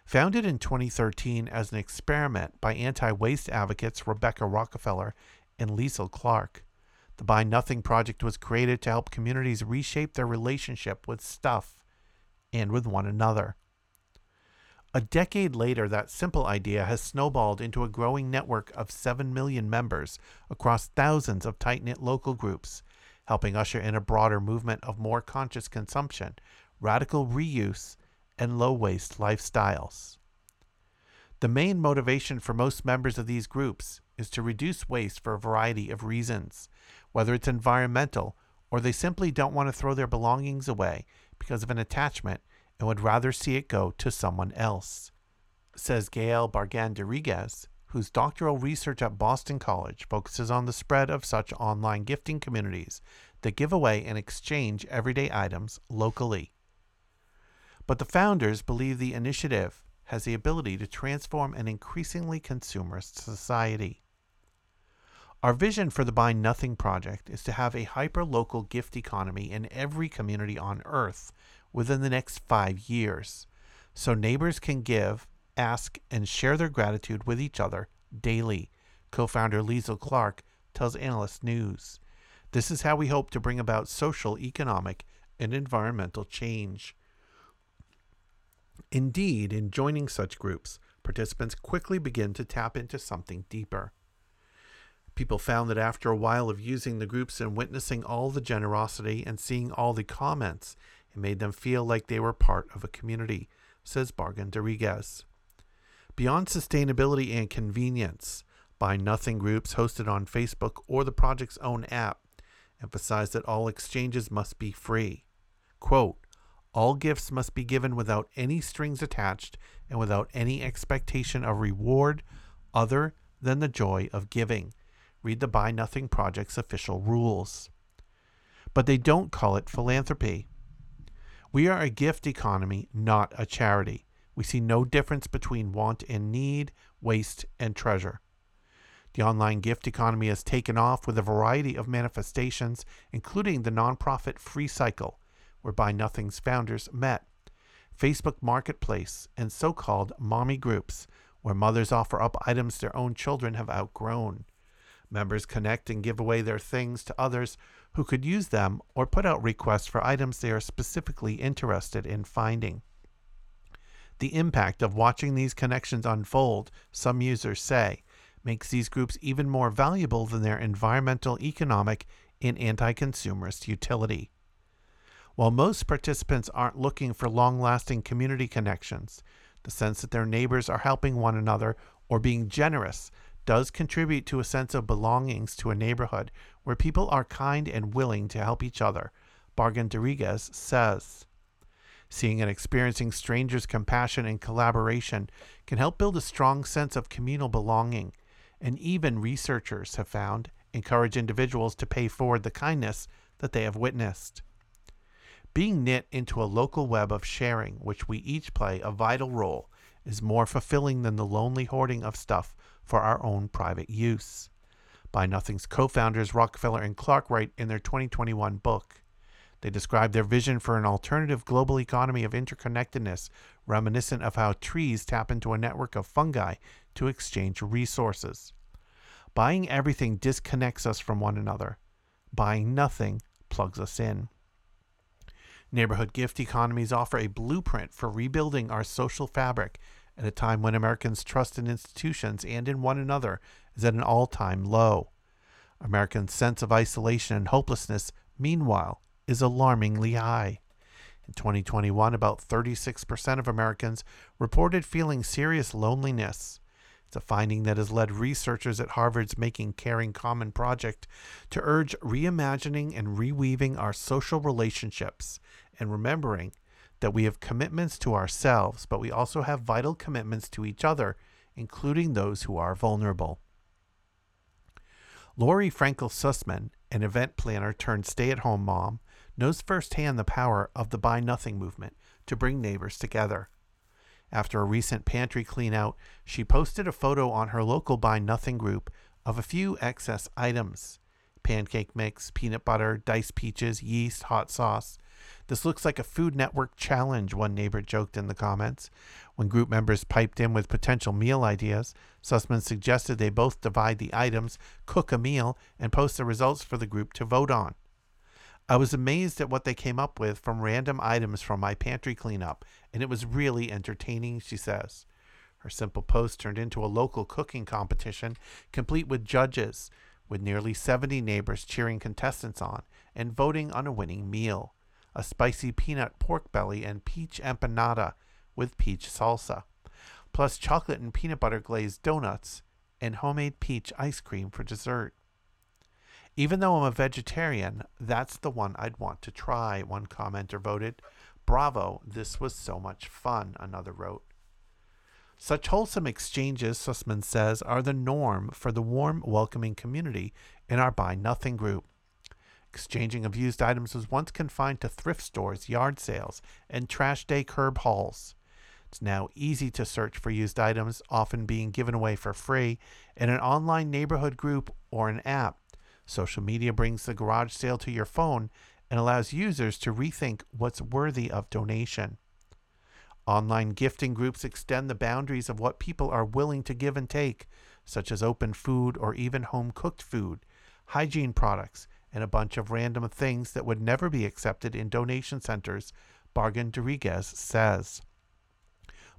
Founded in 2013 as an experiment by anti waste advocates Rebecca Rockefeller and Liesl Clark, the Buy Nothing Project was created to help communities reshape their relationship with stuff and with one another. A decade later, that simple idea has snowballed into a growing network of 7 million members across thousands of tight knit local groups, helping usher in a broader movement of more conscious consumption, radical reuse, and low waste lifestyles. The main motivation for most members of these groups is to reduce waste for a variety of reasons, whether it's environmental or they simply don't want to throw their belongings away because of an attachment and would rather see it go to someone else. Says Gael Bargan Rodriguez, whose doctoral research at Boston College focuses on the spread of such online gifting communities that give away and exchange everyday items locally. But the founders believe the initiative has the ability to transform an increasingly consumerist society. Our vision for the Buy Nothing Project is to have a hyper local gift economy in every community on Earth within the next five years, so neighbors can give ask, and share their gratitude with each other daily, co founder Liesl Clark tells Analyst News. This is how we hope to bring about social, economic, and environmental change. Indeed, in joining such groups, participants quickly begin to tap into something deeper. People found that after a while of using the groups and witnessing all the generosity and seeing all the comments, it made them feel like they were part of a community, says Bargan Rodriguez. Beyond sustainability and convenience, Buy Nothing groups hosted on Facebook or the project's own app emphasize that all exchanges must be free. Quote, all gifts must be given without any strings attached and without any expectation of reward other than the joy of giving. Read the Buy Nothing Project's official rules. But they don't call it philanthropy. We are a gift economy, not a charity. We see no difference between want and need, waste and treasure. The online gift economy has taken off with a variety of manifestations, including the nonprofit Free Cycle, where Buy Nothing's founders met, Facebook Marketplace, and so called mommy groups, where mothers offer up items their own children have outgrown. Members connect and give away their things to others who could use them or put out requests for items they are specifically interested in finding. The impact of watching these connections unfold, some users say, makes these groups even more valuable than their environmental, economic, and anti consumerist utility. While most participants aren't looking for long lasting community connections, the sense that their neighbors are helping one another or being generous does contribute to a sense of belongings to a neighborhood where people are kind and willing to help each other, Bargan Rodriguez says. Seeing and experiencing strangers' compassion and collaboration can help build a strong sense of communal belonging, and even researchers have found encourage individuals to pay forward the kindness that they have witnessed. Being knit into a local web of sharing, which we each play a vital role, is more fulfilling than the lonely hoarding of stuff for our own private use. Buy Nothing's co founders Rockefeller and Clark write in their 2021 book they describe their vision for an alternative global economy of interconnectedness, reminiscent of how trees tap into a network of fungi to exchange resources. Buying everything disconnects us from one another. Buying nothing plugs us in. Neighborhood gift economies offer a blueprint for rebuilding our social fabric at a time when Americans' trust in institutions and in one another is at an all time low. Americans' sense of isolation and hopelessness, meanwhile, is alarmingly high. In 2021, about 36% of Americans reported feeling serious loneliness. It's a finding that has led researchers at Harvard's Making Caring Common project to urge reimagining and reweaving our social relationships and remembering that we have commitments to ourselves, but we also have vital commitments to each other, including those who are vulnerable. Lori Frankel Sussman, an event planner turned stay at home mom, knows firsthand the power of the Buy Nothing movement to bring neighbors together. After a recent pantry cleanout, she posted a photo on her local Buy Nothing group of a few excess items pancake mix, peanut butter, diced peaches, yeast, hot sauce. This looks like a Food Network challenge, one neighbor joked in the comments. When group members piped in with potential meal ideas, Sussman suggested they both divide the items, cook a meal, and post the results for the group to vote on. I was amazed at what they came up with from random items from my pantry cleanup, and it was really entertaining, she says. Her simple post turned into a local cooking competition, complete with judges, with nearly 70 neighbors cheering contestants on and voting on a winning meal a spicy peanut pork belly and peach empanada with peach salsa. plus chocolate and peanut butter glazed donuts, and homemade peach ice cream for dessert. Even though I'm a vegetarian, that's the one I'd want to try, one commenter voted. Bravo, this was so much fun, another wrote. Such wholesome exchanges, Sussman says, are the norm for the warm, welcoming community in our Buy Nothing group. Exchanging of used items was once confined to thrift stores, yard sales, and trash day curb hauls. It's now easy to search for used items, often being given away for free, in an online neighborhood group or an app. Social media brings the garage sale to your phone and allows users to rethink what's worthy of donation. Online gifting groups extend the boundaries of what people are willing to give and take, such as open food or even home cooked food, hygiene products, and a bunch of random things that would never be accepted in donation centers, Bargan Rodriguez says.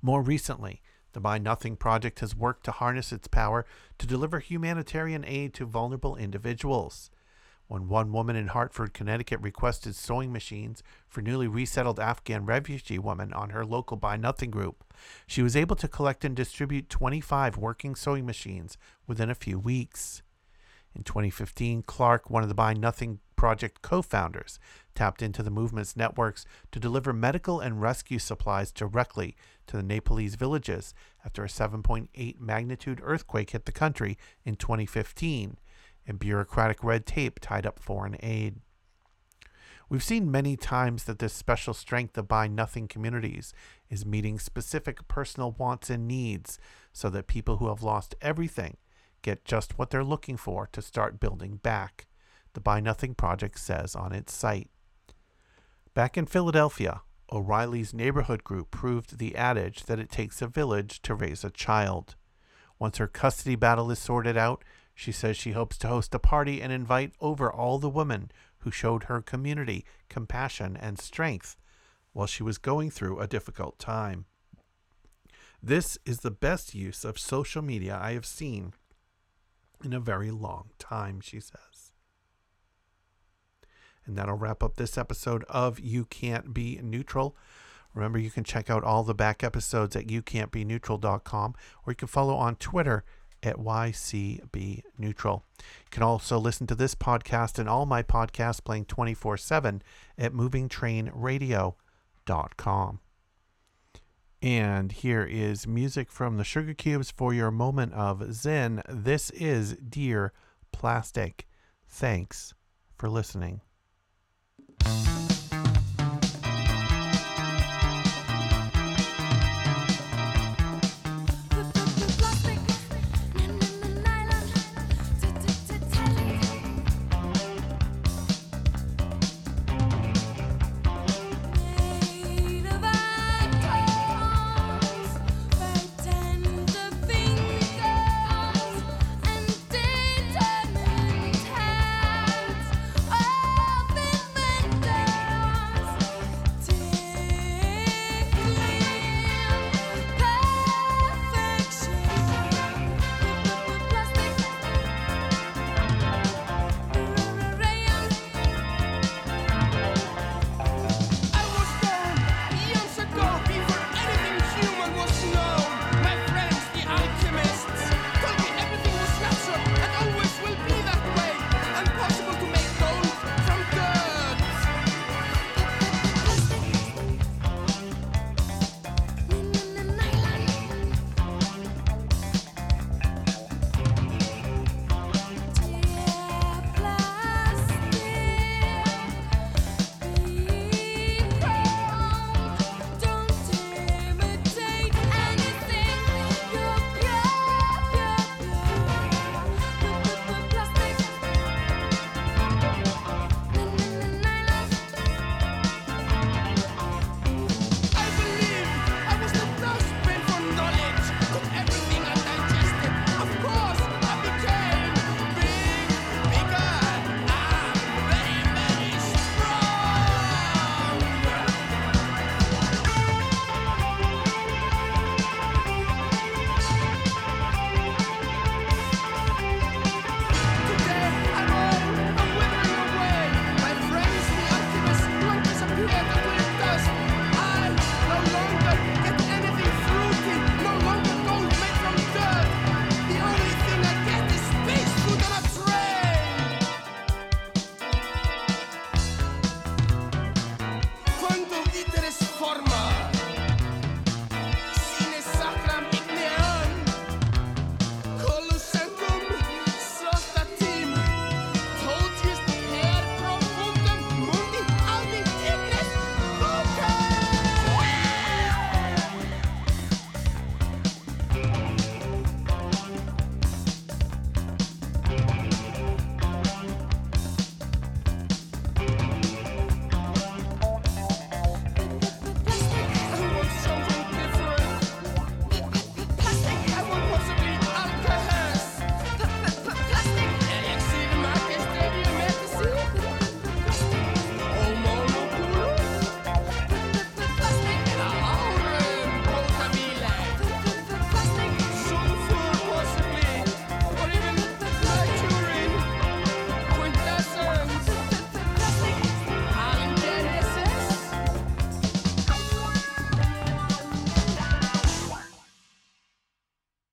More recently, the Buy Nothing Project has worked to harness its power to deliver humanitarian aid to vulnerable individuals. When one woman in Hartford, Connecticut requested sewing machines for newly resettled Afghan refugee women on her local Buy Nothing group, she was able to collect and distribute 25 working sewing machines within a few weeks. In 2015, Clark, one of the Buy Nothing Project co founders, tapped into the movement's networks to deliver medical and rescue supplies directly to the Nepalese villages after a 7.8 magnitude earthquake hit the country in 2015 and bureaucratic red tape tied up foreign aid. We've seen many times that this special strength of Buy Nothing communities is meeting specific personal wants and needs so that people who have lost everything get just what they're looking for to start building back, the Buy Nothing Project says on its site. Back in Philadelphia, O'Reilly's neighborhood group proved the adage that it takes a village to raise a child. Once her custody battle is sorted out, she says she hopes to host a party and invite over all the women who showed her community compassion and strength while she was going through a difficult time. This is the best use of social media I have seen in a very long time, she says. And that'll wrap up this episode of You Can't Be Neutral. Remember, you can check out all the back episodes at youcan'tbeneutral.com or you can follow on Twitter at YCB Neutral. You can also listen to this podcast and all my podcasts playing 24 7 at movingtrainradio.com. And here is music from the Sugarcubes for your moment of Zinn. This is Dear Plastic. Thanks for listening.